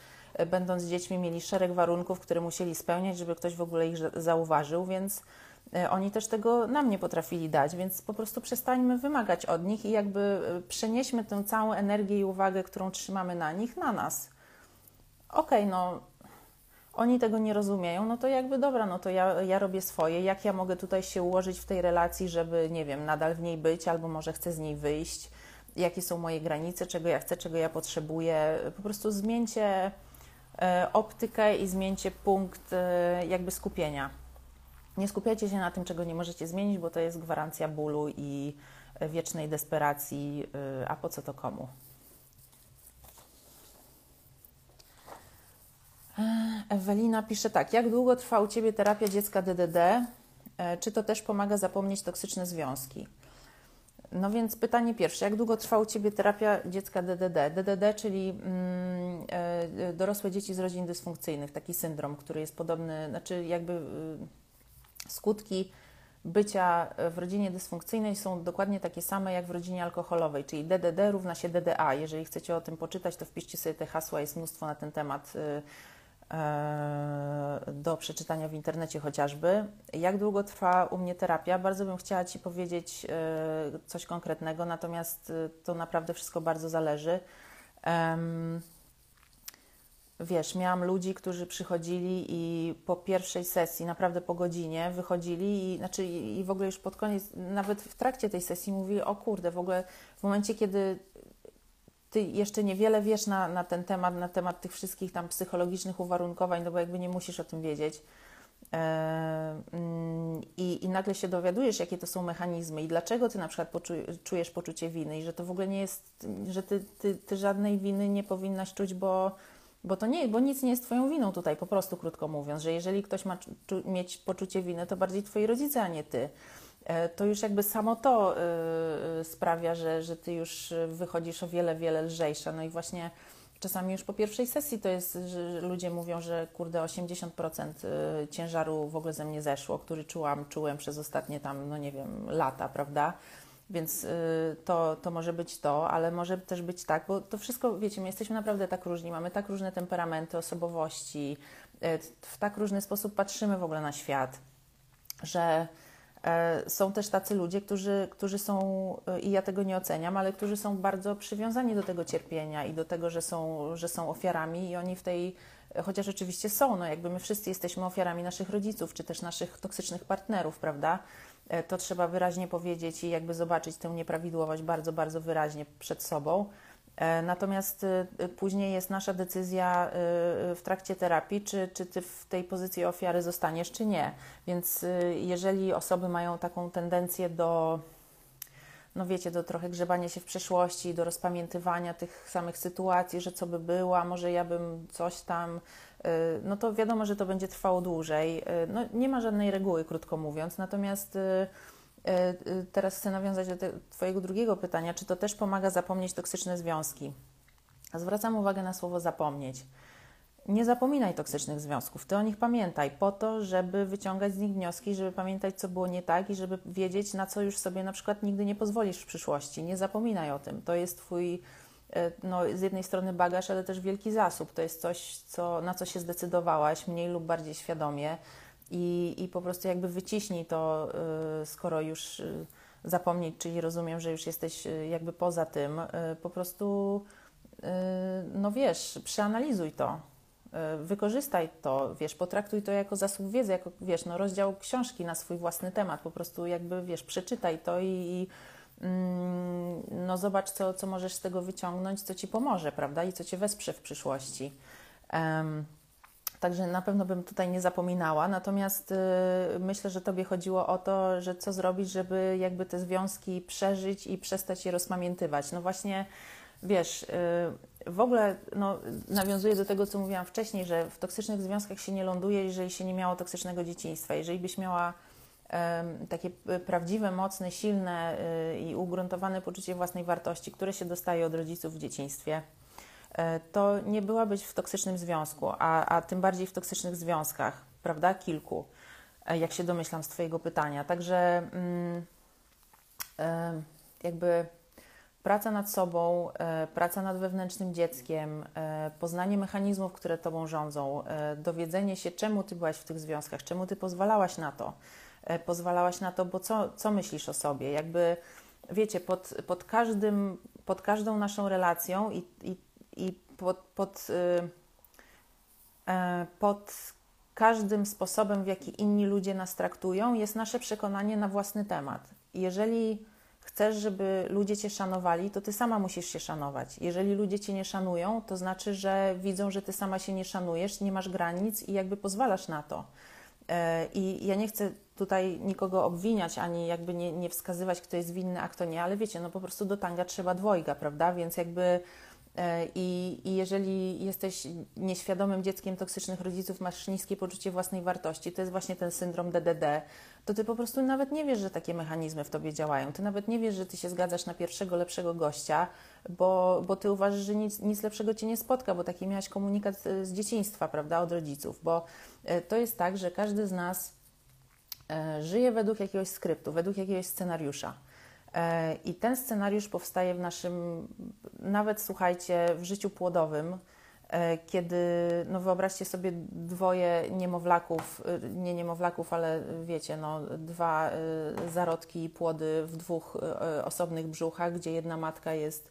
będąc dziećmi mieli szereg warunków, które musieli spełniać, żeby ktoś w ogóle ich zauważył, więc E, oni też tego nam nie potrafili dać, więc po prostu przestańmy wymagać od nich i jakby e, przenieśmy tę całą energię i uwagę, którą trzymamy na nich, na nas. Okej, okay, no oni tego nie rozumieją, no to jakby dobra, no to ja, ja robię swoje. Jak ja mogę tutaj się ułożyć w tej relacji, żeby, nie wiem, nadal w niej być, albo może chcę z niej wyjść? Jakie są moje granice, czego ja chcę, czego ja potrzebuję? Po prostu zmieńcie e, optykę i zmieńcie punkt jakby skupienia. Nie skupiajcie się na tym, czego nie możecie zmienić, bo to jest gwarancja bólu i wiecznej desperacji, y, a po co to komu? Ewelina pisze tak. Jak długo trwa u Ciebie terapia dziecka DDD? E, czy to też pomaga zapomnieć toksyczne związki? No więc pytanie pierwsze. Jak długo trwa u Ciebie terapia dziecka DDD? DDD, czyli mm, e, dorosłe dzieci z rodzin dysfunkcyjnych. Taki syndrom, który jest podobny, znaczy jakby... Y, skutki bycia w rodzinie dysfunkcyjnej są dokładnie takie same jak w rodzinie alkoholowej, czyli DDD równa się DDA. Jeżeli chcecie o tym poczytać, to wpiszcie sobie te hasła, jest mnóstwo na ten temat. Y, do przeczytania w internecie chociażby. Jak długo trwa u mnie terapia? Bardzo bym chciała Ci powiedzieć coś konkretnego, natomiast to naprawdę wszystko bardzo zależy. Wiesz, miałam ludzi, którzy przychodzili i po pierwszej sesji, naprawdę po godzinie, wychodzili i, znaczy, i w ogóle już pod koniec, nawet w trakcie tej sesji mówili, o kurde, w ogóle w momencie, kiedy ty jeszcze niewiele wiesz na, na ten temat, na temat tych wszystkich tam psychologicznych uwarunkowań, no bo jakby nie musisz o tym wiedzieć. E, mm, I, I nagle się dowiadujesz, jakie to są mechanizmy i dlaczego ty na przykład czujesz poczucie winy i że to w ogóle nie jest, że ty, ty, ty żadnej winy nie powinnaś czuć, bo, bo to nie, bo nic nie jest twoją winą tutaj, po prostu krótko mówiąc, że jeżeli ktoś ma mieć poczucie winy, to bardziej twoi rodzice, a nie ty. E, to już jakby samo to yy, sprawia, że, że ty już wychodzisz o wiele, wiele lżejsza. No i właśnie czasami już po pierwszej sesji to jest, że ludzie mówią, że kurde 80% y, ciężaru w ogóle ze mnie zeszło, który czułam, czułem przez ostatnie tam, no nie wiem, lata, prawda? Więc y, to, to może być to, ale może też być tak, bo to wszystko, wiecie, my jesteśmy naprawdę tak różni, mamy tak różne temperamenty, osobowości, y, w tak różny sposób patrzymy w ogóle na świat, że E, są też tacy ludzie, którzy, którzy są, e, i ja tego nie oceniam, ale którzy są bardzo przywiązani do tego cierpienia i do tego, że są, że są ofiarami, i oni w tej, chociaż oczywiście są, no jakby my wszyscy jesteśmy ofiarami naszych rodziców, czy też naszych toksycznych partnerów, prawda? E, to trzeba wyraźnie powiedzieć i jakby zobaczyć tę nieprawidłowość bardzo, bardzo wyraźnie przed sobą. E, natomiast y, później jest nasza decyzja w trakcie terapii, czy, czy ty w tej pozycji ofiary zostaniesz, czy nie. Więc jeżeli osoby mają taką tendencję do, no wiecie, do trochę grzebania się w przeszłości, do rozpamiętywania tych samych sytuacji, że co by było, może ja bym coś tam, no to wiadomo, że to będzie trwało dłużej. No nie ma żadnej reguły, krótko mówiąc, natomiast e, teraz chcę nawiązać do Twojego drugiego pytania, czy to też pomaga zapomnieć toksyczne związki? Zwracam uwagę na słowo zapomnieć. Nie zapominaj toksycznych związków, ty o nich pamiętaj, po to, żeby wyciągać z nich wnioski, żeby pamiętać, co było nie tak i żeby wiedzieć, na co już sobie na przykład nigdy nie pozwolisz w przyszłości. Nie zapominaj o tym. To jest Twój, e, no, z jednej strony bagaż, ale też wielki zasób. To jest coś, co, na co się zdecydowałaś, mniej lub bardziej świadomie i, i po prostu jakby wyciśnij to, y, skoro już y, zapomnieć, czyli rozumiem, że już jesteś jakby poza tym, po prostu no wiesz, przeanalizuj to, wykorzystaj to, wiesz, potraktuj to jako zasób wiedzy, jako, wiesz, no rozdział książki na swój własny temat, po prostu jakby, wiesz, przeczytaj to i, i mm, no zobacz, co, co możesz z tego wyciągnąć, co Ci pomoże, prawda, i co Cię wesprze w przyszłości. Um, Także na pewno bym tutaj nie zapominała. Natomiast y, myślę, że Tobie chodziło o to, że co zrobić, żeby jakby te związki przeżyć i przestać je rozpamiętywać. No właśnie, wiesz, y, w ogóle no, nawiązuję do tego, co mówiłam wcześniej, że w toksycznych związkach się nie ląduje, jeżeli się nie miało toksycznego dzieciństwa. Jeżeli byś miała takie prawdziwe, mocne, silne y, i ugruntowane poczucie własnej wartości, które się dostaje od rodziców w dzieciństwie, E, to nie byłabyś w toksycznym związku, a, a tym bardziej w toksycznych związkach, prawda? Kilku, e, jak się domyślam z Twojego pytania. Także e, jakby praca nad sobą, praca nad wewnętrznym dzieckiem, poznanie mechanizmów, które Tobą rządzą, dowiedzenie się, czemu Ty byłaś w tych związkach, czemu Ty pozwalałaś na to. Pozwalałaś na to, bo co, co myślisz o sobie? Jakby, wiecie, pod, pod, każdym, pod każdą naszą relacją i, i i pod, pod, y, e, pod każdym sposobem, w jaki inni ludzie nas traktują, jest nasze przekonanie na własny temat. Jeżeli chcesz, żeby ludzie cię szanowali, to ty sama musisz się szanować. Jeżeli ludzie cię nie szanują, to znaczy, że widzą, że ty sama się nie szanujesz, nie masz granic i jakby pozwalasz na to. E, I ja nie chcę tutaj nikogo obwiniać, ani jakby nie, nie wskazywać, kto jest winny, a kto nie, ale wiecie, no po prostu do tanga trzeba dwojga, prawda? Więc jakby E, I, I, jeżeli jesteś nieświadomym dzieckiem toksycznych rodziców, masz niskie poczucie własnej wartości, to jest właśnie ten syndrom DDD, to ty po prostu nawet nie wiesz, że takie mechanizmy w tobie działają. Ty nawet nie wiesz, że ty się zgadzasz na pierwszego lepszego gościa, bo, bo ty uważasz, że nic, nic lepszego cię nie spotka, bo taki miałaś komunikat e, z dzieciństwa, prawda, od rodziców. Bo e, to jest tak, że każdy z nas żyje według jakiegoś skryptu, według jakiegoś scenariusza. E, I ten scenariusz powstaje w naszym, nawet słuchajcie, w życiu płodowym. E, kiedy, no wyobraźcie sobie dwoje niemowlaków, e, nie niemowlaków, ale wiecie, no dwa e, zarodki i płody w dwóch osobnych brzuchach, gdzie jedna matka jest,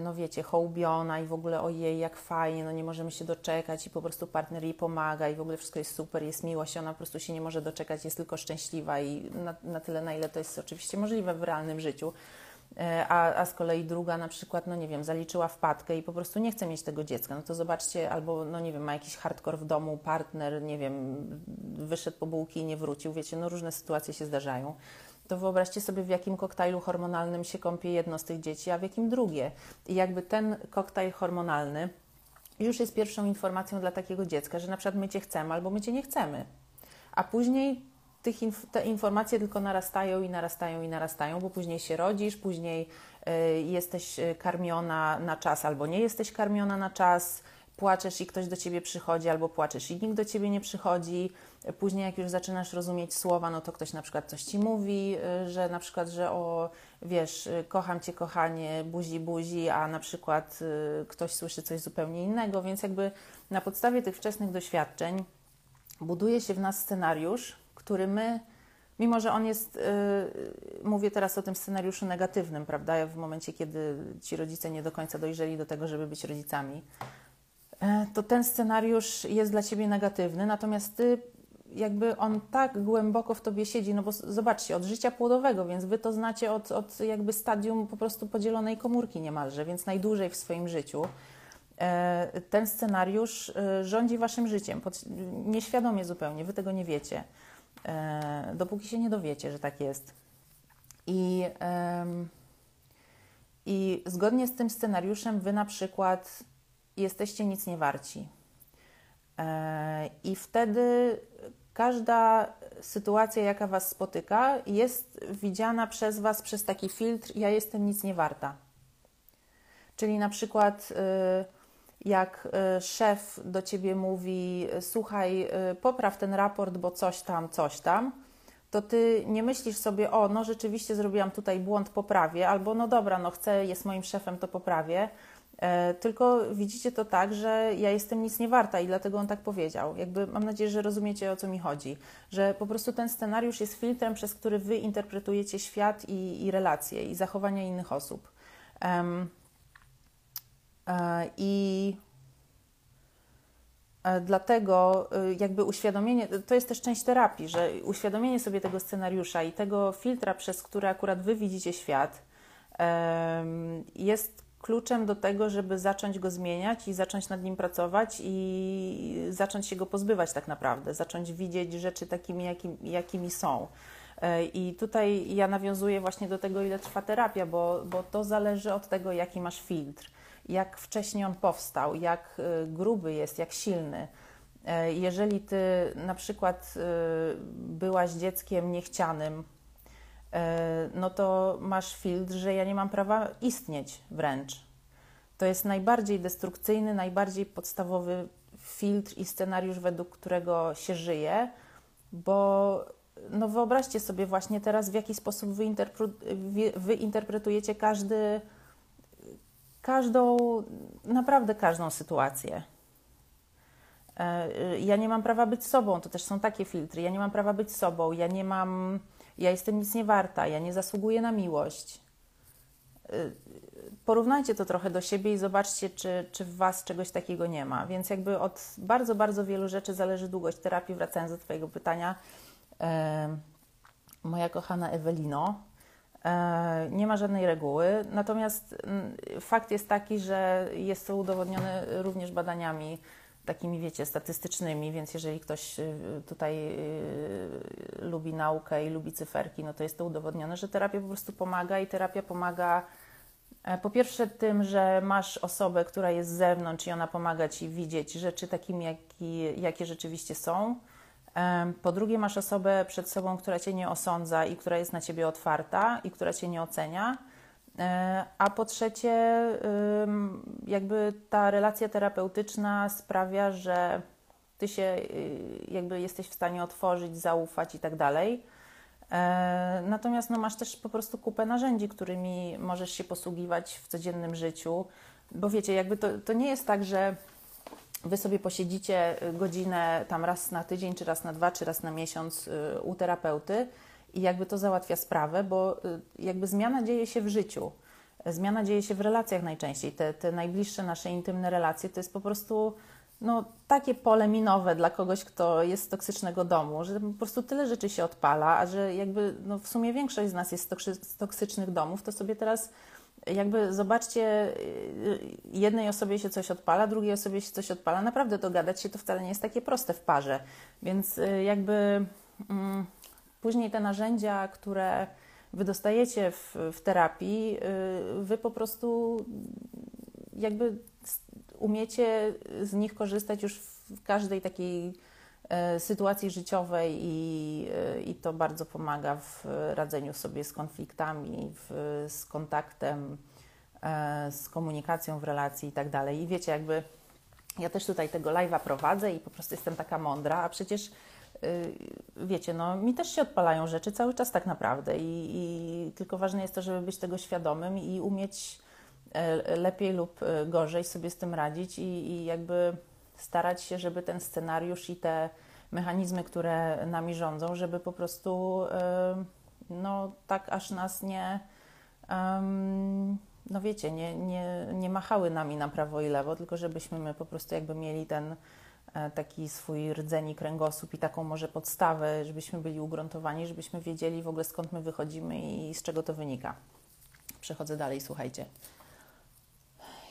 no wiecie, hołbiona i w ogóle ojej, jak fajnie, no nie możemy się doczekać i po prostu partner jej pomaga i w ogóle wszystko jest super, jest miłość, ona po prostu się nie może doczekać, jest tylko szczęśliwa i na, na tyle, na ile to jest oczywiście możliwe w realnym życiu a, a z kolei druga na przykład, no nie wiem, zaliczyła wpadkę i po prostu nie chce mieć tego dziecka, no to zobaczcie, albo no nie wiem, ma jakiś hardcore w domu, partner, nie wiem, wyszedł po bułki i nie wrócił, wiecie, no różne sytuacje się zdarzają. To wyobraźcie sobie, w jakim koktajlu hormonalnym się kąpie jedno z tych dzieci, a w jakim drugie. I jakby ten koktajl hormonalny już jest pierwszą informacją dla takiego dziecka, że na przykład my cię chcemy albo my cię nie chcemy. A później tych inf- te informacje tylko narastają i narastają i narastają, bo później się rodzisz, później y, jesteś y, karmiona na czas albo nie jesteś karmiona na czas, płaczesz i ktoś do ciebie przychodzi, albo płaczesz i nikt do ciebie nie przychodzi. Później, jak już zaczynasz rozumieć słowa, no to ktoś na przykład coś ci mówi, y, że na przykład, że o wiesz, y, kocham cię, kochanie, buzi, buzi, a na przykład y, ktoś słyszy coś zupełnie innego, więc jakby na podstawie tych wczesnych doświadczeń buduje się w nas scenariusz, który my, mimo że on jest, yy, mówię teraz o tym scenariuszu negatywnym, prawda, w momencie, kiedy ci rodzice nie do końca dojrzeli do tego, żeby być rodzicami, yy, to ten scenariusz jest dla ciebie negatywny, natomiast ty jakby on tak głęboko w tobie siedzi, no bo zobaczcie, od życia płodowego, więc wy to znacie od, od jakby stadium po prostu podzielonej komórki niemalże, więc najdłużej w swoim życiu. E, ten scenariusz e, rządzi waszym życiem, nieświadomie zupełnie, wy tego nie wiecie. E, dopóki się nie dowiecie, że tak jest. I, I zgodnie z tym scenariuszem, wy na przykład jesteście nic nie warci. E, I wtedy każda sytuacja, jaka Was spotyka, jest widziana przez Was przez taki filtr: Ja jestem nic nie warta. Czyli na przykład. Yy, jak y, szef do ciebie mówi: Słuchaj, y, popraw ten raport, bo coś tam, coś tam, to ty nie myślisz sobie: O, no rzeczywiście zrobiłam tutaj błąd, poprawię, albo no dobra, no chcę, jest moim szefem, to poprawię. E, tylko widzicie to tak, że ja jestem nic nie warta i dlatego on tak powiedział. Jakby mam nadzieję, że rozumiecie o co mi chodzi. Że po prostu ten scenariusz jest filtrem, przez który wy interpretujecie świat i, i relacje i zachowania innych osób. Um, I e, dlatego e, jakby uświadomienie, to jest też część terapii, że uświadomienie sobie tego scenariusza i tego filtra, przez który akurat Wy widzicie świat, jest kluczem do tego, żeby zacząć go zmieniać i zacząć nad nim pracować i zacząć się go pozbywać tak naprawdę, zacząć widzieć rzeczy takimi, jakim, jakimi są. I tutaj ja nawiązuję właśnie do tego, ile trwa terapia, bo, bo to zależy od tego, jaki masz filtr jak wcześniej on powstał, jak y, gruby jest, jak silny. E, jeżeli ty na przykład y, byłaś dzieckiem niechcianym, e, no to masz filtr, że ja nie mam prawa istnieć wręcz. To jest najbardziej destrukcyjny, najbardziej podstawowy filtr i scenariusz, według którego się żyje, bo no wyobraźcie sobie właśnie teraz, w jaki sposób wy, wy interpretujecie każdy każdą, naprawdę każdą sytuację. E, ja nie mam prawa być sobą, to też są takie filtry. Ja nie mam prawa być sobą, ja nie mam, ja jestem nic nie warta, ja nie zasługuję na miłość. E, porównajcie to trochę do siebie i zobaczcie, czy, czy w Was czegoś takiego nie ma. Więc jakby od bardzo, bardzo wielu rzeczy zależy długość terapii. Wracając do Twojego pytania, e, moja kochana Ewelino, nie ma żadnej reguły, natomiast mm, fakt jest taki, że jest to udowodnione również badaniami takimi, wiecie, statystycznymi, więc jeżeli ktoś y, tutaj y, lubi naukę i lubi cyferki, no to jest to udowodnione, że terapia po prostu pomaga i terapia pomaga e, po pierwsze tym, że masz osobę, która jest z zewnątrz i ona pomaga Ci widzieć rzeczy takimi, jaki, jakie rzeczywiście są, po drugie, masz osobę przed sobą, która cię nie osądza i która jest na ciebie otwarta i która cię nie ocenia. E, a po trzecie, jakby ta relacja terapeutyczna sprawia, że ty się y, jakby jesteś w stanie otworzyć, zaufać i tak dalej. E, natomiast no, masz też po prostu kupę narzędzi, którymi możesz się posługiwać w codziennym życiu, bo wiecie, jakby to, to nie jest tak, że Wy sobie posiedzicie godzinę tam raz na tydzień, czy raz na dwa, czy raz na miesiąc u terapeuty i jakby to załatwia sprawę, bo jakby zmiana dzieje się w życiu. Zmiana dzieje się w relacjach najczęściej. Te, te najbliższe nasze intymne relacje to jest po prostu no, takie pole minowe dla kogoś, kto jest z toksycznego domu, że po prostu tyle rzeczy się odpala, a że jakby no, w sumie większość z nas jest z toksycznych domów, to sobie teraz jakby zobaczcie, y, jednej osobie się coś odpala, drugiej osobie się coś odpala. Naprawdę dogadać się to wcale nie jest takie proste w parze. Więc y, jakby mm, później te narzędzia, które wy dostajecie w, w terapii, y, wy po prostu jakby umiecie z nich korzystać już w każdej takiej sytuacji życiowej i, e, i to bardzo pomaga w radzeniu sobie z konfliktami, w, z kontaktem, e, z komunikacją w relacji i tak dalej. I wiecie, jakby ja też tutaj tego live'a prowadzę i po prostu jestem taka mądra, a przecież wiecie, no mi też się odpalają rzeczy cały czas tak naprawdę i, i tylko ważne jest to, żeby być tego świadomym i umieć E, lepiej lub e, gorzej sobie z tym radzić i, i jakby starać się, żeby ten scenariusz i te mechanizmy, które nami rządzą, żeby po prostu e, no tak aż nas nie no wiecie, nie, nie, nie machały nami na prawo i lewo, tylko żebyśmy my po prostu jakby mieli ten taki swój rdzeni kręgosłup i taką może podstawę, żebyśmy byli ugruntowani, żebyśmy wiedzieli w ogóle skąd my wychodzimy i z czego to wynika. Przechodzę dalej, słuchajcie.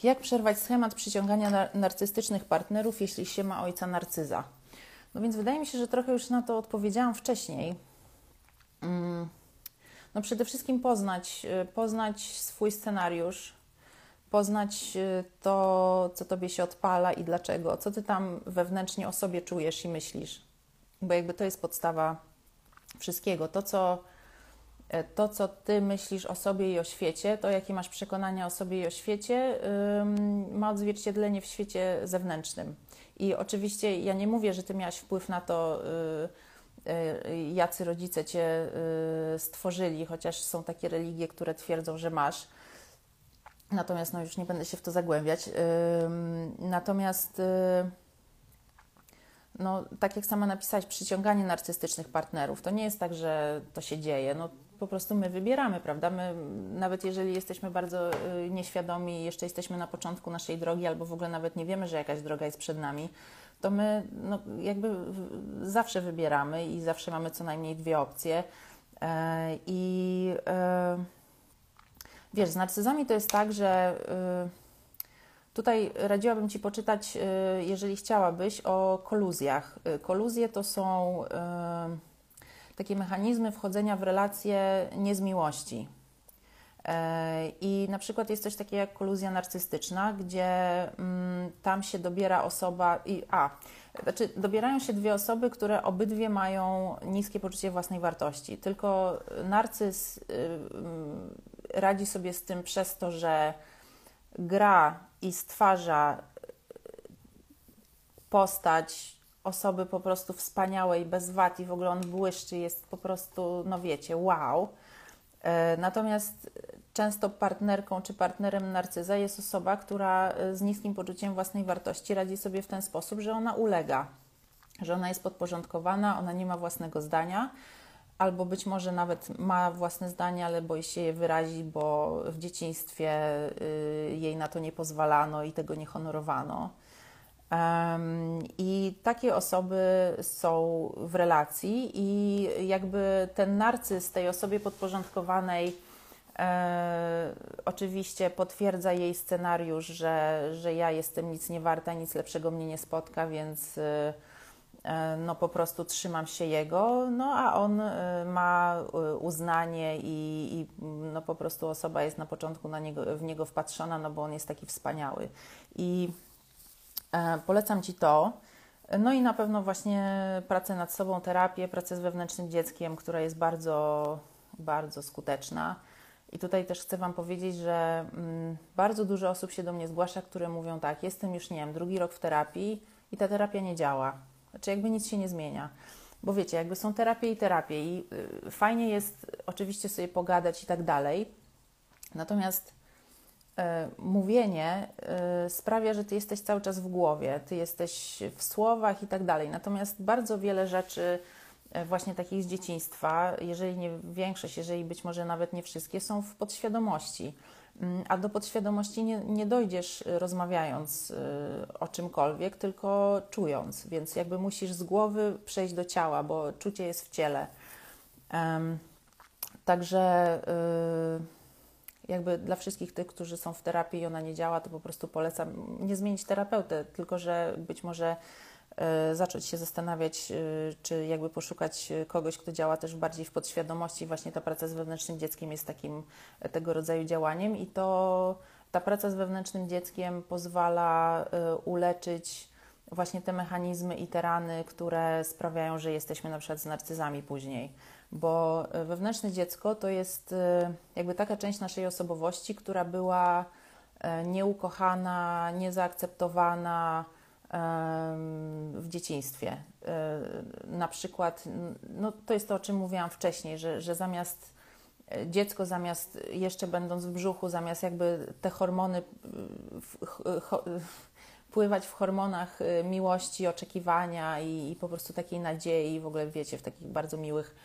Jak przerwać schemat przyciągania narcystycznych partnerów, jeśli się ma ojca narcyza? No więc wydaje mi się, że trochę już na to odpowiedziałam wcześniej. Mm. No przede wszystkim poznać, y, poznać swój scenariusz, poznać y, to, co tobie się odpala i dlaczego, co ty tam wewnętrznie o sobie czujesz i myślisz. Bo jakby to jest podstawa wszystkiego. To, co to, co ty myślisz o sobie i o świecie, to jakie masz przekonania o sobie i o świecie, ma odzwierciedlenie w świecie zewnętrznym. I oczywiście ja nie mówię, że ty miałaś wpływ na to, y, y, jacy rodzice cię y, stworzyli, chociaż są takie religie, które twierdzą, że masz. Natomiast no, już nie będę się w to zagłębiać. Natomiast no, tak jak sama napisałaś, przyciąganie narcystycznych partnerów, to nie jest tak, że to się dzieje. No, po prostu my wybieramy, prawda? My, nawet jeżeli jesteśmy bardzo y, nieświadomi, jeszcze jesteśmy na początku naszej drogi, albo w ogóle nawet nie wiemy, że jakaś droga jest przed nami, to my no, jakby zawsze wybieramy i zawsze mamy co najmniej dwie opcje. E, I e, wiesz, z narcyzami to jest tak, że y, Tutaj radziłabym Ci poczytać, y, jeżeli chciałabyś, o koluzjach. Koluzje to są takie mechanizmy wchodzenia w relacje nie z miłości. E, I na przykład jest coś takiego jak koluzja narcystyczna, gdzie mm, tam się dobiera osoba i a, znaczy dobierają się dwie osoby, które obydwie mają niskie poczucie własnej wartości. Tylko narcyz y, mm, radzi sobie z tym przez to, że gra i stwarza postać osoby po prostu wspaniałej, bez wad i w ogóle on błyszczy, jest po prostu, no wiecie, wow. E, natomiast często partnerką czy partnerem narcyza jest osoba, która e, z niskim poczuciem własnej wartości radzi sobie w ten sposób, że ona ulega, że ona jest podporządkowana, ona nie ma własnego zdania, albo być może nawet ma własne zdanie, ale boi się je wyrazić, bo w dzieciństwie y, jej na to nie pozwalano i tego nie honorowano. I takie osoby są w relacji, i jakby ten narcyz tej osobie podporządkowanej e, oczywiście potwierdza jej scenariusz, że, że ja jestem nic nie warta, nic lepszego mnie nie spotka, więc e, no po prostu trzymam się jego, no a on e, ma uznanie i, i, no po prostu osoba jest na początku na niego, w niego wpatrzona, no bo on jest taki wspaniały. I E, polecam Ci to. No i na pewno właśnie pracę nad sobą, terapię, pracę z wewnętrznym dzieckiem, która jest bardzo, bardzo skuteczna. I tutaj też chcę Wam powiedzieć, że mm, bardzo dużo osób się do mnie zgłasza, które mówią tak, jestem już, nie wiem, drugi rok w terapii i ta terapia nie działa. Znaczy jakby nic się nie zmienia. Bo wiecie, jakby są terapie i terapie i y, fajnie jest oczywiście sobie pogadać i tak dalej. Natomiast mówienie sprawia, że ty jesteś cały czas w głowie, ty jesteś w słowach i tak dalej. Natomiast bardzo wiele rzeczy właśnie takich z dzieciństwa, jeżeli nie większość, jeżeli być może nawet nie wszystkie, są w podświadomości. Mm, a do podświadomości nie, nie dojdziesz rozmawiając o czymkolwiek, tylko czując, więc jakby musisz z głowy przejść do ciała, bo czucie jest w ciele. Um, także y, jakby dla wszystkich tych, którzy są w terapii i ona nie działa, to po prostu polecam nie zmienić terapeutę, tylko że być może E, zacząć się zastanawiać, e, czy jakby poszukać kogoś, kto działa też bardziej w podświadomości. Właśnie ta praca z wewnętrznym dzieckiem jest takim e, tego rodzaju działaniem i to ta praca z wewnętrznym dzieckiem pozwala uleczyć właśnie te mechanizmy i te rany, które sprawiają, że jesteśmy na przykład z narcyzami później. Bo wewnętrzne dziecko to jest jakby taka część naszej osobowości, która była nieukochana, niezaakceptowana, w dzieciństwie. E, na przykład, no to jest to, o czym mówiłam wcześniej, że, że zamiast e, dziecko, zamiast jeszcze będąc w brzuchu, zamiast jakby te hormony pływać w hormonach e, miłości, oczekiwania i, i po prostu takiej nadziei, w ogóle wiecie, w takich bardzo miłych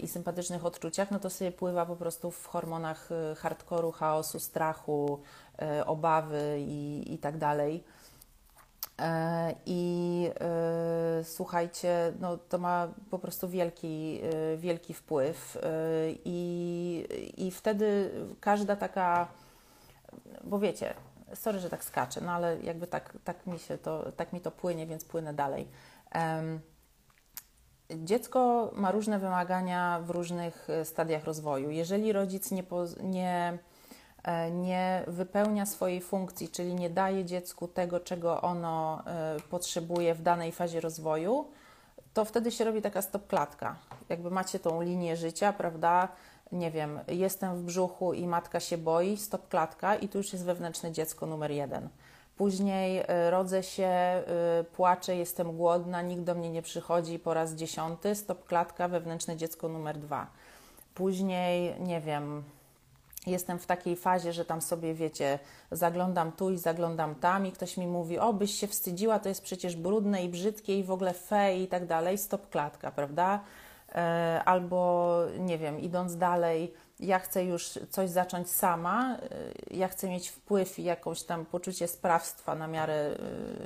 i sympatycznych odczuciach, no to sobie pływa po prostu w hormonach hardkoru, chaosu, strachu, obawy i, i tak dalej. E, I e, słuchajcie, no to ma po prostu wielki, e, wielki wpływ. I, I wtedy każda taka, bo wiecie, sorry, że tak skaczę, no ale jakby tak, tak, mi, się to, tak mi to płynie, więc płynę dalej. Dziecko ma różne wymagania w różnych stadiach rozwoju. Jeżeli rodzic nie, nie E, nie wypełnia swojej funkcji, czyli nie daje dziecku tego, czego ono e, potrzebuje w danej fazie rozwoju, to wtedy się robi taka stopklatka. Jakby macie tą linię życia, prawda? Nie wiem, jestem w brzuchu i matka się boi, stopklatka i tu już jest wewnętrzne dziecko numer jeden. Później e, rodzę się, płaczę, jestem głodna, nikt do mnie nie przychodzi po raz dziesiąty, stopklatka, wewnętrzne dziecko numer dwa. Później, nie wiem, jestem w takiej fazie, że tam sobie, wiecie, zaglądam tu i zaglądam tam i ktoś mi mówi, o, byś się wstydziła, to jest przecież brudne i brzydkie i w ogóle fe i tak dalej, stop klatka, prawda? E, albo, nie wiem, idąc dalej, ja chcę już coś zacząć sama, y, ja chcę mieć wpływ i jakąś tam poczucie sprawstwa na miarę,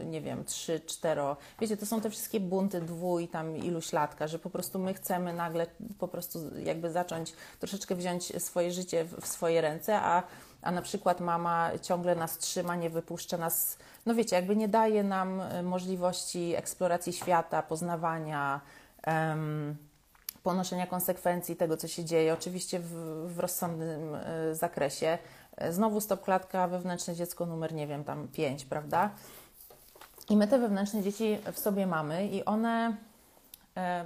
y, nie wiem, trzy, cztero. Wiecie, to są te wszystkie bunty dwu i tam iluś latka, że po prostu my chcemy nagle po prostu jakby zacząć troszeczkę wziąć swoje życie w swoje ręce, a, a na przykład mama ciągle nas trzyma, nie wypuszcza nas, no wiecie, jakby nie daje nam y, możliwości eksploracji świata, poznawania. Um, ponoszenia konsekwencji tego, co się dzieje, oczywiście w, w rozsądnym y, zakresie. E, znowu stop klatka, wewnętrzne dziecko numer, nie wiem, tam 5, prawda? I my te wewnętrzne dzieci w sobie mamy i one e,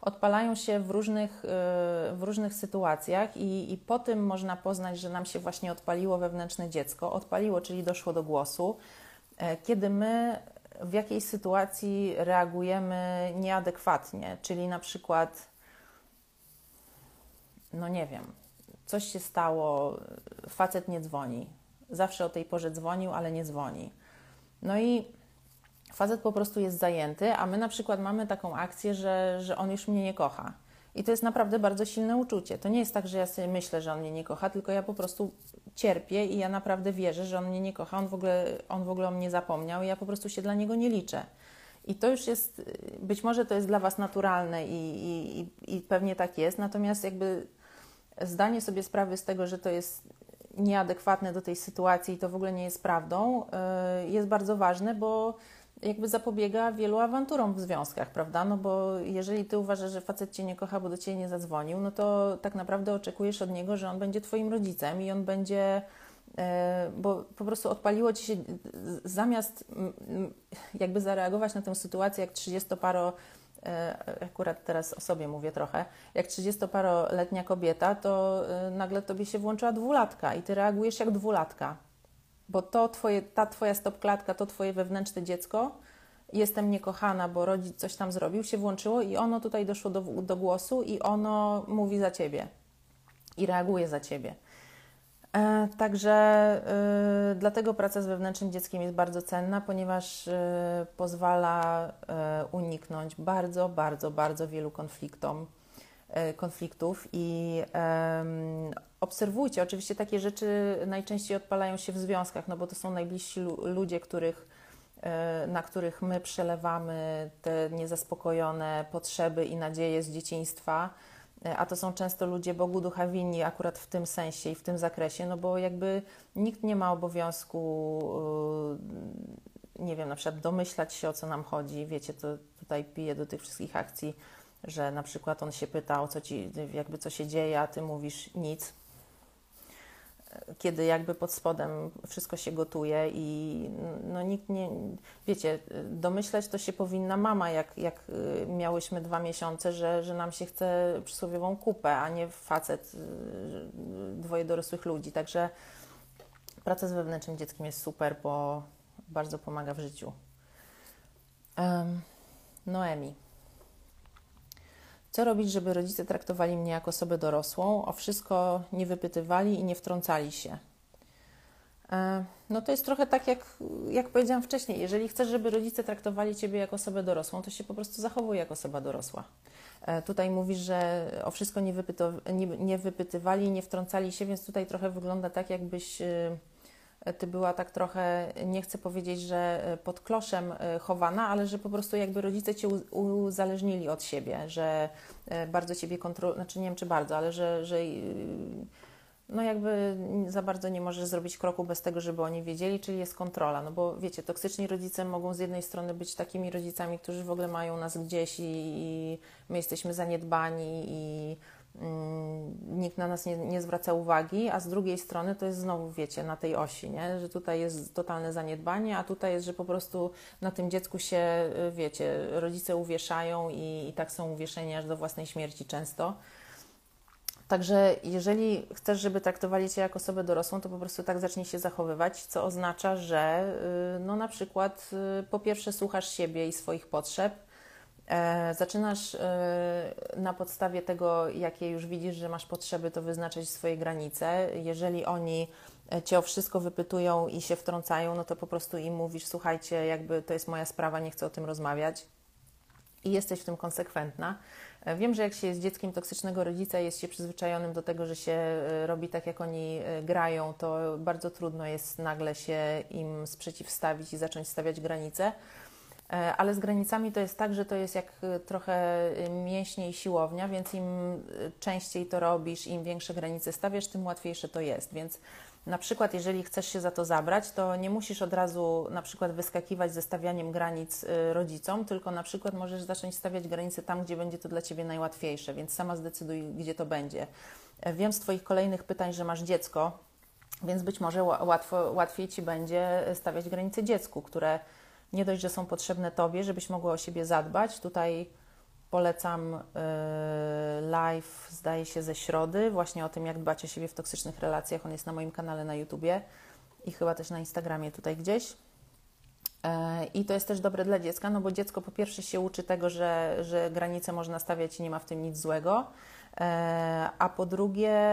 odpalają się w różnych, e, w różnych sytuacjach i, i po tym można poznać, że nam się właśnie odpaliło wewnętrzne dziecko. Odpaliło, czyli doszło do głosu, e, kiedy my w jakiej sytuacji reagujemy nieadekwatnie, czyli na przykład, no nie wiem, coś się stało, facet nie dzwoni. Zawsze o tej porze dzwonił, ale nie dzwoni. No i facet po prostu jest zajęty, a my na przykład mamy taką akcję, że, że on już mnie nie kocha. I to jest naprawdę bardzo silne uczucie. To nie jest tak, że ja sobie myślę, że on mnie nie kocha, tylko ja po prostu cierpię i ja naprawdę wierzę, że on mnie nie kocha, on w ogóle, on w ogóle o mnie zapomniał i ja po prostu się dla niego nie liczę. I to już jest, być może to jest dla Was naturalne i, i, i pewnie tak jest, natomiast jakby zdanie sobie sprawy z tego, że to jest nieadekwatne do tej sytuacji i to w ogóle nie jest prawdą, y, jest bardzo ważne, bo jakby zapobiega wielu awanturom w związkach, prawda? No bo jeżeli ty uważasz, że facet cię nie kocha, bo do ciebie nie zadzwonił, no to tak naprawdę oczekujesz od niego, że on będzie twoim rodzicem i on będzie e, bo po prostu odpaliło ci się zamiast jakby zareagować na tę sytuację jak 30-paro e, akurat teraz o sobie mówię trochę, jak 30-paroletnia kobieta, to e, nagle tobie się włączyła dwulatka i ty reagujesz jak dwulatka bo to twoje, ta twoja stopklatka, to twoje wewnętrzne dziecko, jestem niekochana, bo rodzic coś tam zrobił, się włączyło i ono tutaj doszło do, do głosu i ono mówi za ciebie i reaguje za ciebie. E, także y, dlatego praca z wewnętrznym dzieckiem jest bardzo cenna, ponieważ y, pozwala y, uniknąć bardzo, bardzo, bardzo wielu konfliktom, konfliktów i obserwujcie. Oczywiście takie rzeczy najczęściej odpalają się w związkach, no bo to są najbliżsi ludzie, których, na których my przelewamy te niezaspokojone potrzeby i nadzieje z dzieciństwa a to są często ludzie Bogu ducha winni akurat w tym sensie i w tym zakresie, no bo jakby nikt nie ma obowiązku, nie wiem, na przykład domyślać się o co nam chodzi. Wiecie, to tutaj piję do tych wszystkich akcji, że na przykład on się pyta o co ci, jakby co się dzieje, a ty mówisz nic kiedy jakby pod spodem wszystko się gotuje i no nikt nie, wiecie, domyśleć to się powinna mama, jak, jak y, miałyśmy dwa miesiące, że, że nam się chce przysłowiową kupę, a nie facet, y, dwoje dorosłych ludzi. Także praca z wewnętrznym dzieckiem jest super, bo bardzo pomaga w życiu. Um, Noemi. Co robić, żeby rodzice traktowali mnie jako osobę dorosłą, o wszystko nie wypytywali i nie wtrącali się? E, no to jest trochę tak, jak, jak powiedziałam wcześniej. Jeżeli chcesz, żeby rodzice traktowali Ciebie jako osobę dorosłą, to się po prostu zachowuj jako osoba dorosła. E, tutaj mówisz, że o wszystko nie, wypyto, nie, nie wypytywali nie wtrącali się, więc tutaj trochę wygląda tak, jakbyś y, ty była tak trochę, nie chcę powiedzieć, że e, pod kloszem e, chowana, ale że po prostu jakby rodzice cię uzależnili od siebie, że e, bardzo ciebie kontrolują, znaczy nie wiem czy bardzo, ale że, że no jakby za bardzo nie możesz zrobić kroku bez tego, żeby oni wiedzieli, czyli jest kontrola. No bo wiecie, toksyczni rodzice mogą z jednej strony być takimi rodzicami, którzy w ogóle mają nas gdzieś i, i my jesteśmy zaniedbani i nikt na nas nie, nie, zwraca uwagi, a z drugiej strony to jest znowu, wiecie, na tej osi, nie? że tutaj jest totalne zaniedbanie, a tutaj jest, że po prostu na tym dziecku się, y, wiecie, rodzice uwieszają i, i tak są uwieszeni aż do własnej śmierci często. Także jeżeli chcesz, żeby traktowali Cię jako osobę dorosłą, to po prostu tak zacznij się zachowywać, co oznacza, że y, no na przykład y, po pierwsze słuchasz siebie i swoich potrzeb, zaczynasz e, na podstawie tego, jakie już widzisz, że masz potrzeby, to wyznaczać swoje granice. Jeżeli oni e, cię o wszystko wypytują i się wtrącają, no to po prostu im mówisz: Słuchajcie, jakby to jest moja sprawa, nie chcę o tym rozmawiać. I jesteś w tym konsekwentna. Wiem, że jak się jest dzieckiem toksycznego rodzica, jest się przyzwyczajonym do tego, że się robi tak, jak oni grają, to bardzo trudno jest nagle się im sprzeciwstawić i zacząć stawiać granice. E, ale z granicami to jest tak, że to jest jak e, trochę e, mięśnie i siłownia, więc im częściej to robisz, im większe granice stawiasz, tym łatwiejsze to jest. Więc na przykład, jeżeli chcesz się za to zabrać, to nie musisz od razu na przykład wyskakiwać ze stawianiem granic rodzicom, tylko na przykład możesz zacząć stawiać granice tam, gdzie będzie to dla Ciebie najłatwiejsze, więc sama zdecyduj, gdzie to będzie. Wiem z Twoich kolejnych pytań, że masz dziecko, więc być może łatwo, łatwiej Ci będzie stawiać granice dziecku, które nie dość, że są potrzebne Tobie, żebyś mogła o siebie zadbać. Tutaj polecam y, live, zdaje się, ze środy, właśnie o tym, jak dbać o siebie w toksycznych relacjach. On jest na moim kanale na YouTubie i chyba też na Instagramie tutaj gdzieś. E, I to jest też dobre dla dziecka, no bo dziecko po pierwsze się uczy tego, że, że granice można stawiać i nie ma w tym nic złego. E, a po drugie,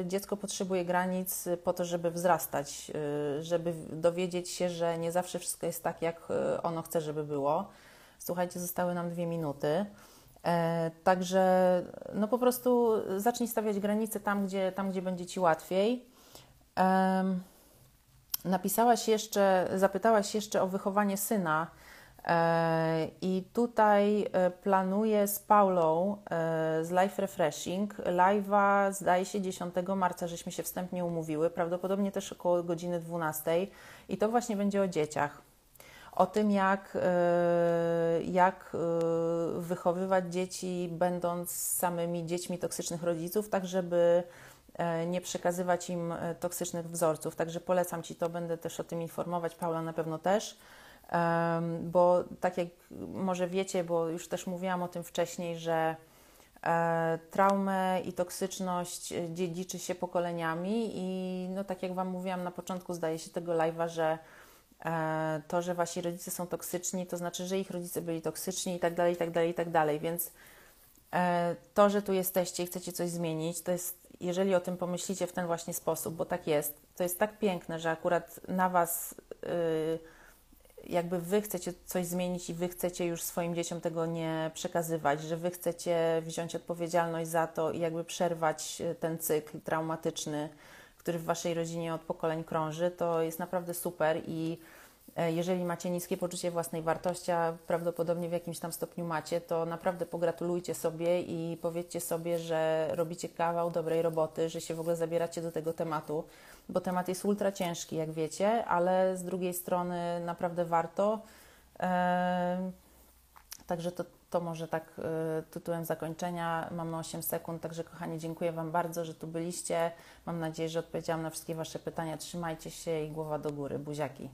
y, dziecko potrzebuje granic po to, żeby wzrastać, y, żeby dowiedzieć się, że nie zawsze wszystko jest tak, jak y, ono chce, żeby było. Słuchajcie, zostały nam dwie minuty. E, także no po prostu zacznij stawiać granice tam, gdzie, tam, gdzie będzie ci łatwiej. Napisałaś jeszcze, zapytałaś jeszcze o wychowanie syna. E, I tutaj e, planuję z Paulą e, z Life Refreshing live'a, zdaje się 10 marca, żeśmy się wstępnie umówiły, prawdopodobnie też około godziny 12 i to właśnie będzie o dzieciach. O tym, jak, jak wychowywać dzieci, będąc samymi dziećmi toksycznych rodziców, tak żeby nie przekazywać im toksycznych wzorców. Także polecam Ci to, będę też o tym informować, Paula na pewno też bo tak jak może wiecie, bo już też mówiłam o tym wcześniej, że e, traumę i toksyczność e, dziedziczy się pokoleniami i no tak jak Wam mówiłam na początku, zdaje się tego live'a, że e, to, że Wasi rodzice są toksyczni, to znaczy, że ich rodzice byli toksyczni i tak dalej, i tak dalej, i tak dalej, więc to, że tu jesteście i chcecie coś zmienić, to jest jeżeli o tym pomyślicie w ten właśnie sposób, bo tak jest, to jest tak piękne, że akurat na Was, yy, jakby Wy chcecie coś zmienić i Wy chcecie już swoim dzieciom tego nie przekazywać, że Wy chcecie wziąć odpowiedzialność za to i jakby przerwać y, ten cykl traumatyczny, który w Waszej rodzinie od pokoleń krąży, to jest naprawdę super i E, jeżeli macie niskie poczucie własnej wartości, a prawdopodobnie w jakimś tam stopniu macie, to naprawdę pogratulujcie sobie i powiedzcie sobie, że robicie kawał dobrej roboty, że się w ogóle zabieracie do tego tematu, bo temat jest ultra ciężki, jak wiecie, ale z drugiej strony naprawdę warto. E, także to, to może tak e, tytułem zakończenia. Mamy 8 sekund, także kochani, dziękuję Wam bardzo, że tu byliście. Mam nadzieję, że odpowiedziałam na wszystkie Wasze pytania. Trzymajcie się i głowa do góry. Buziaki.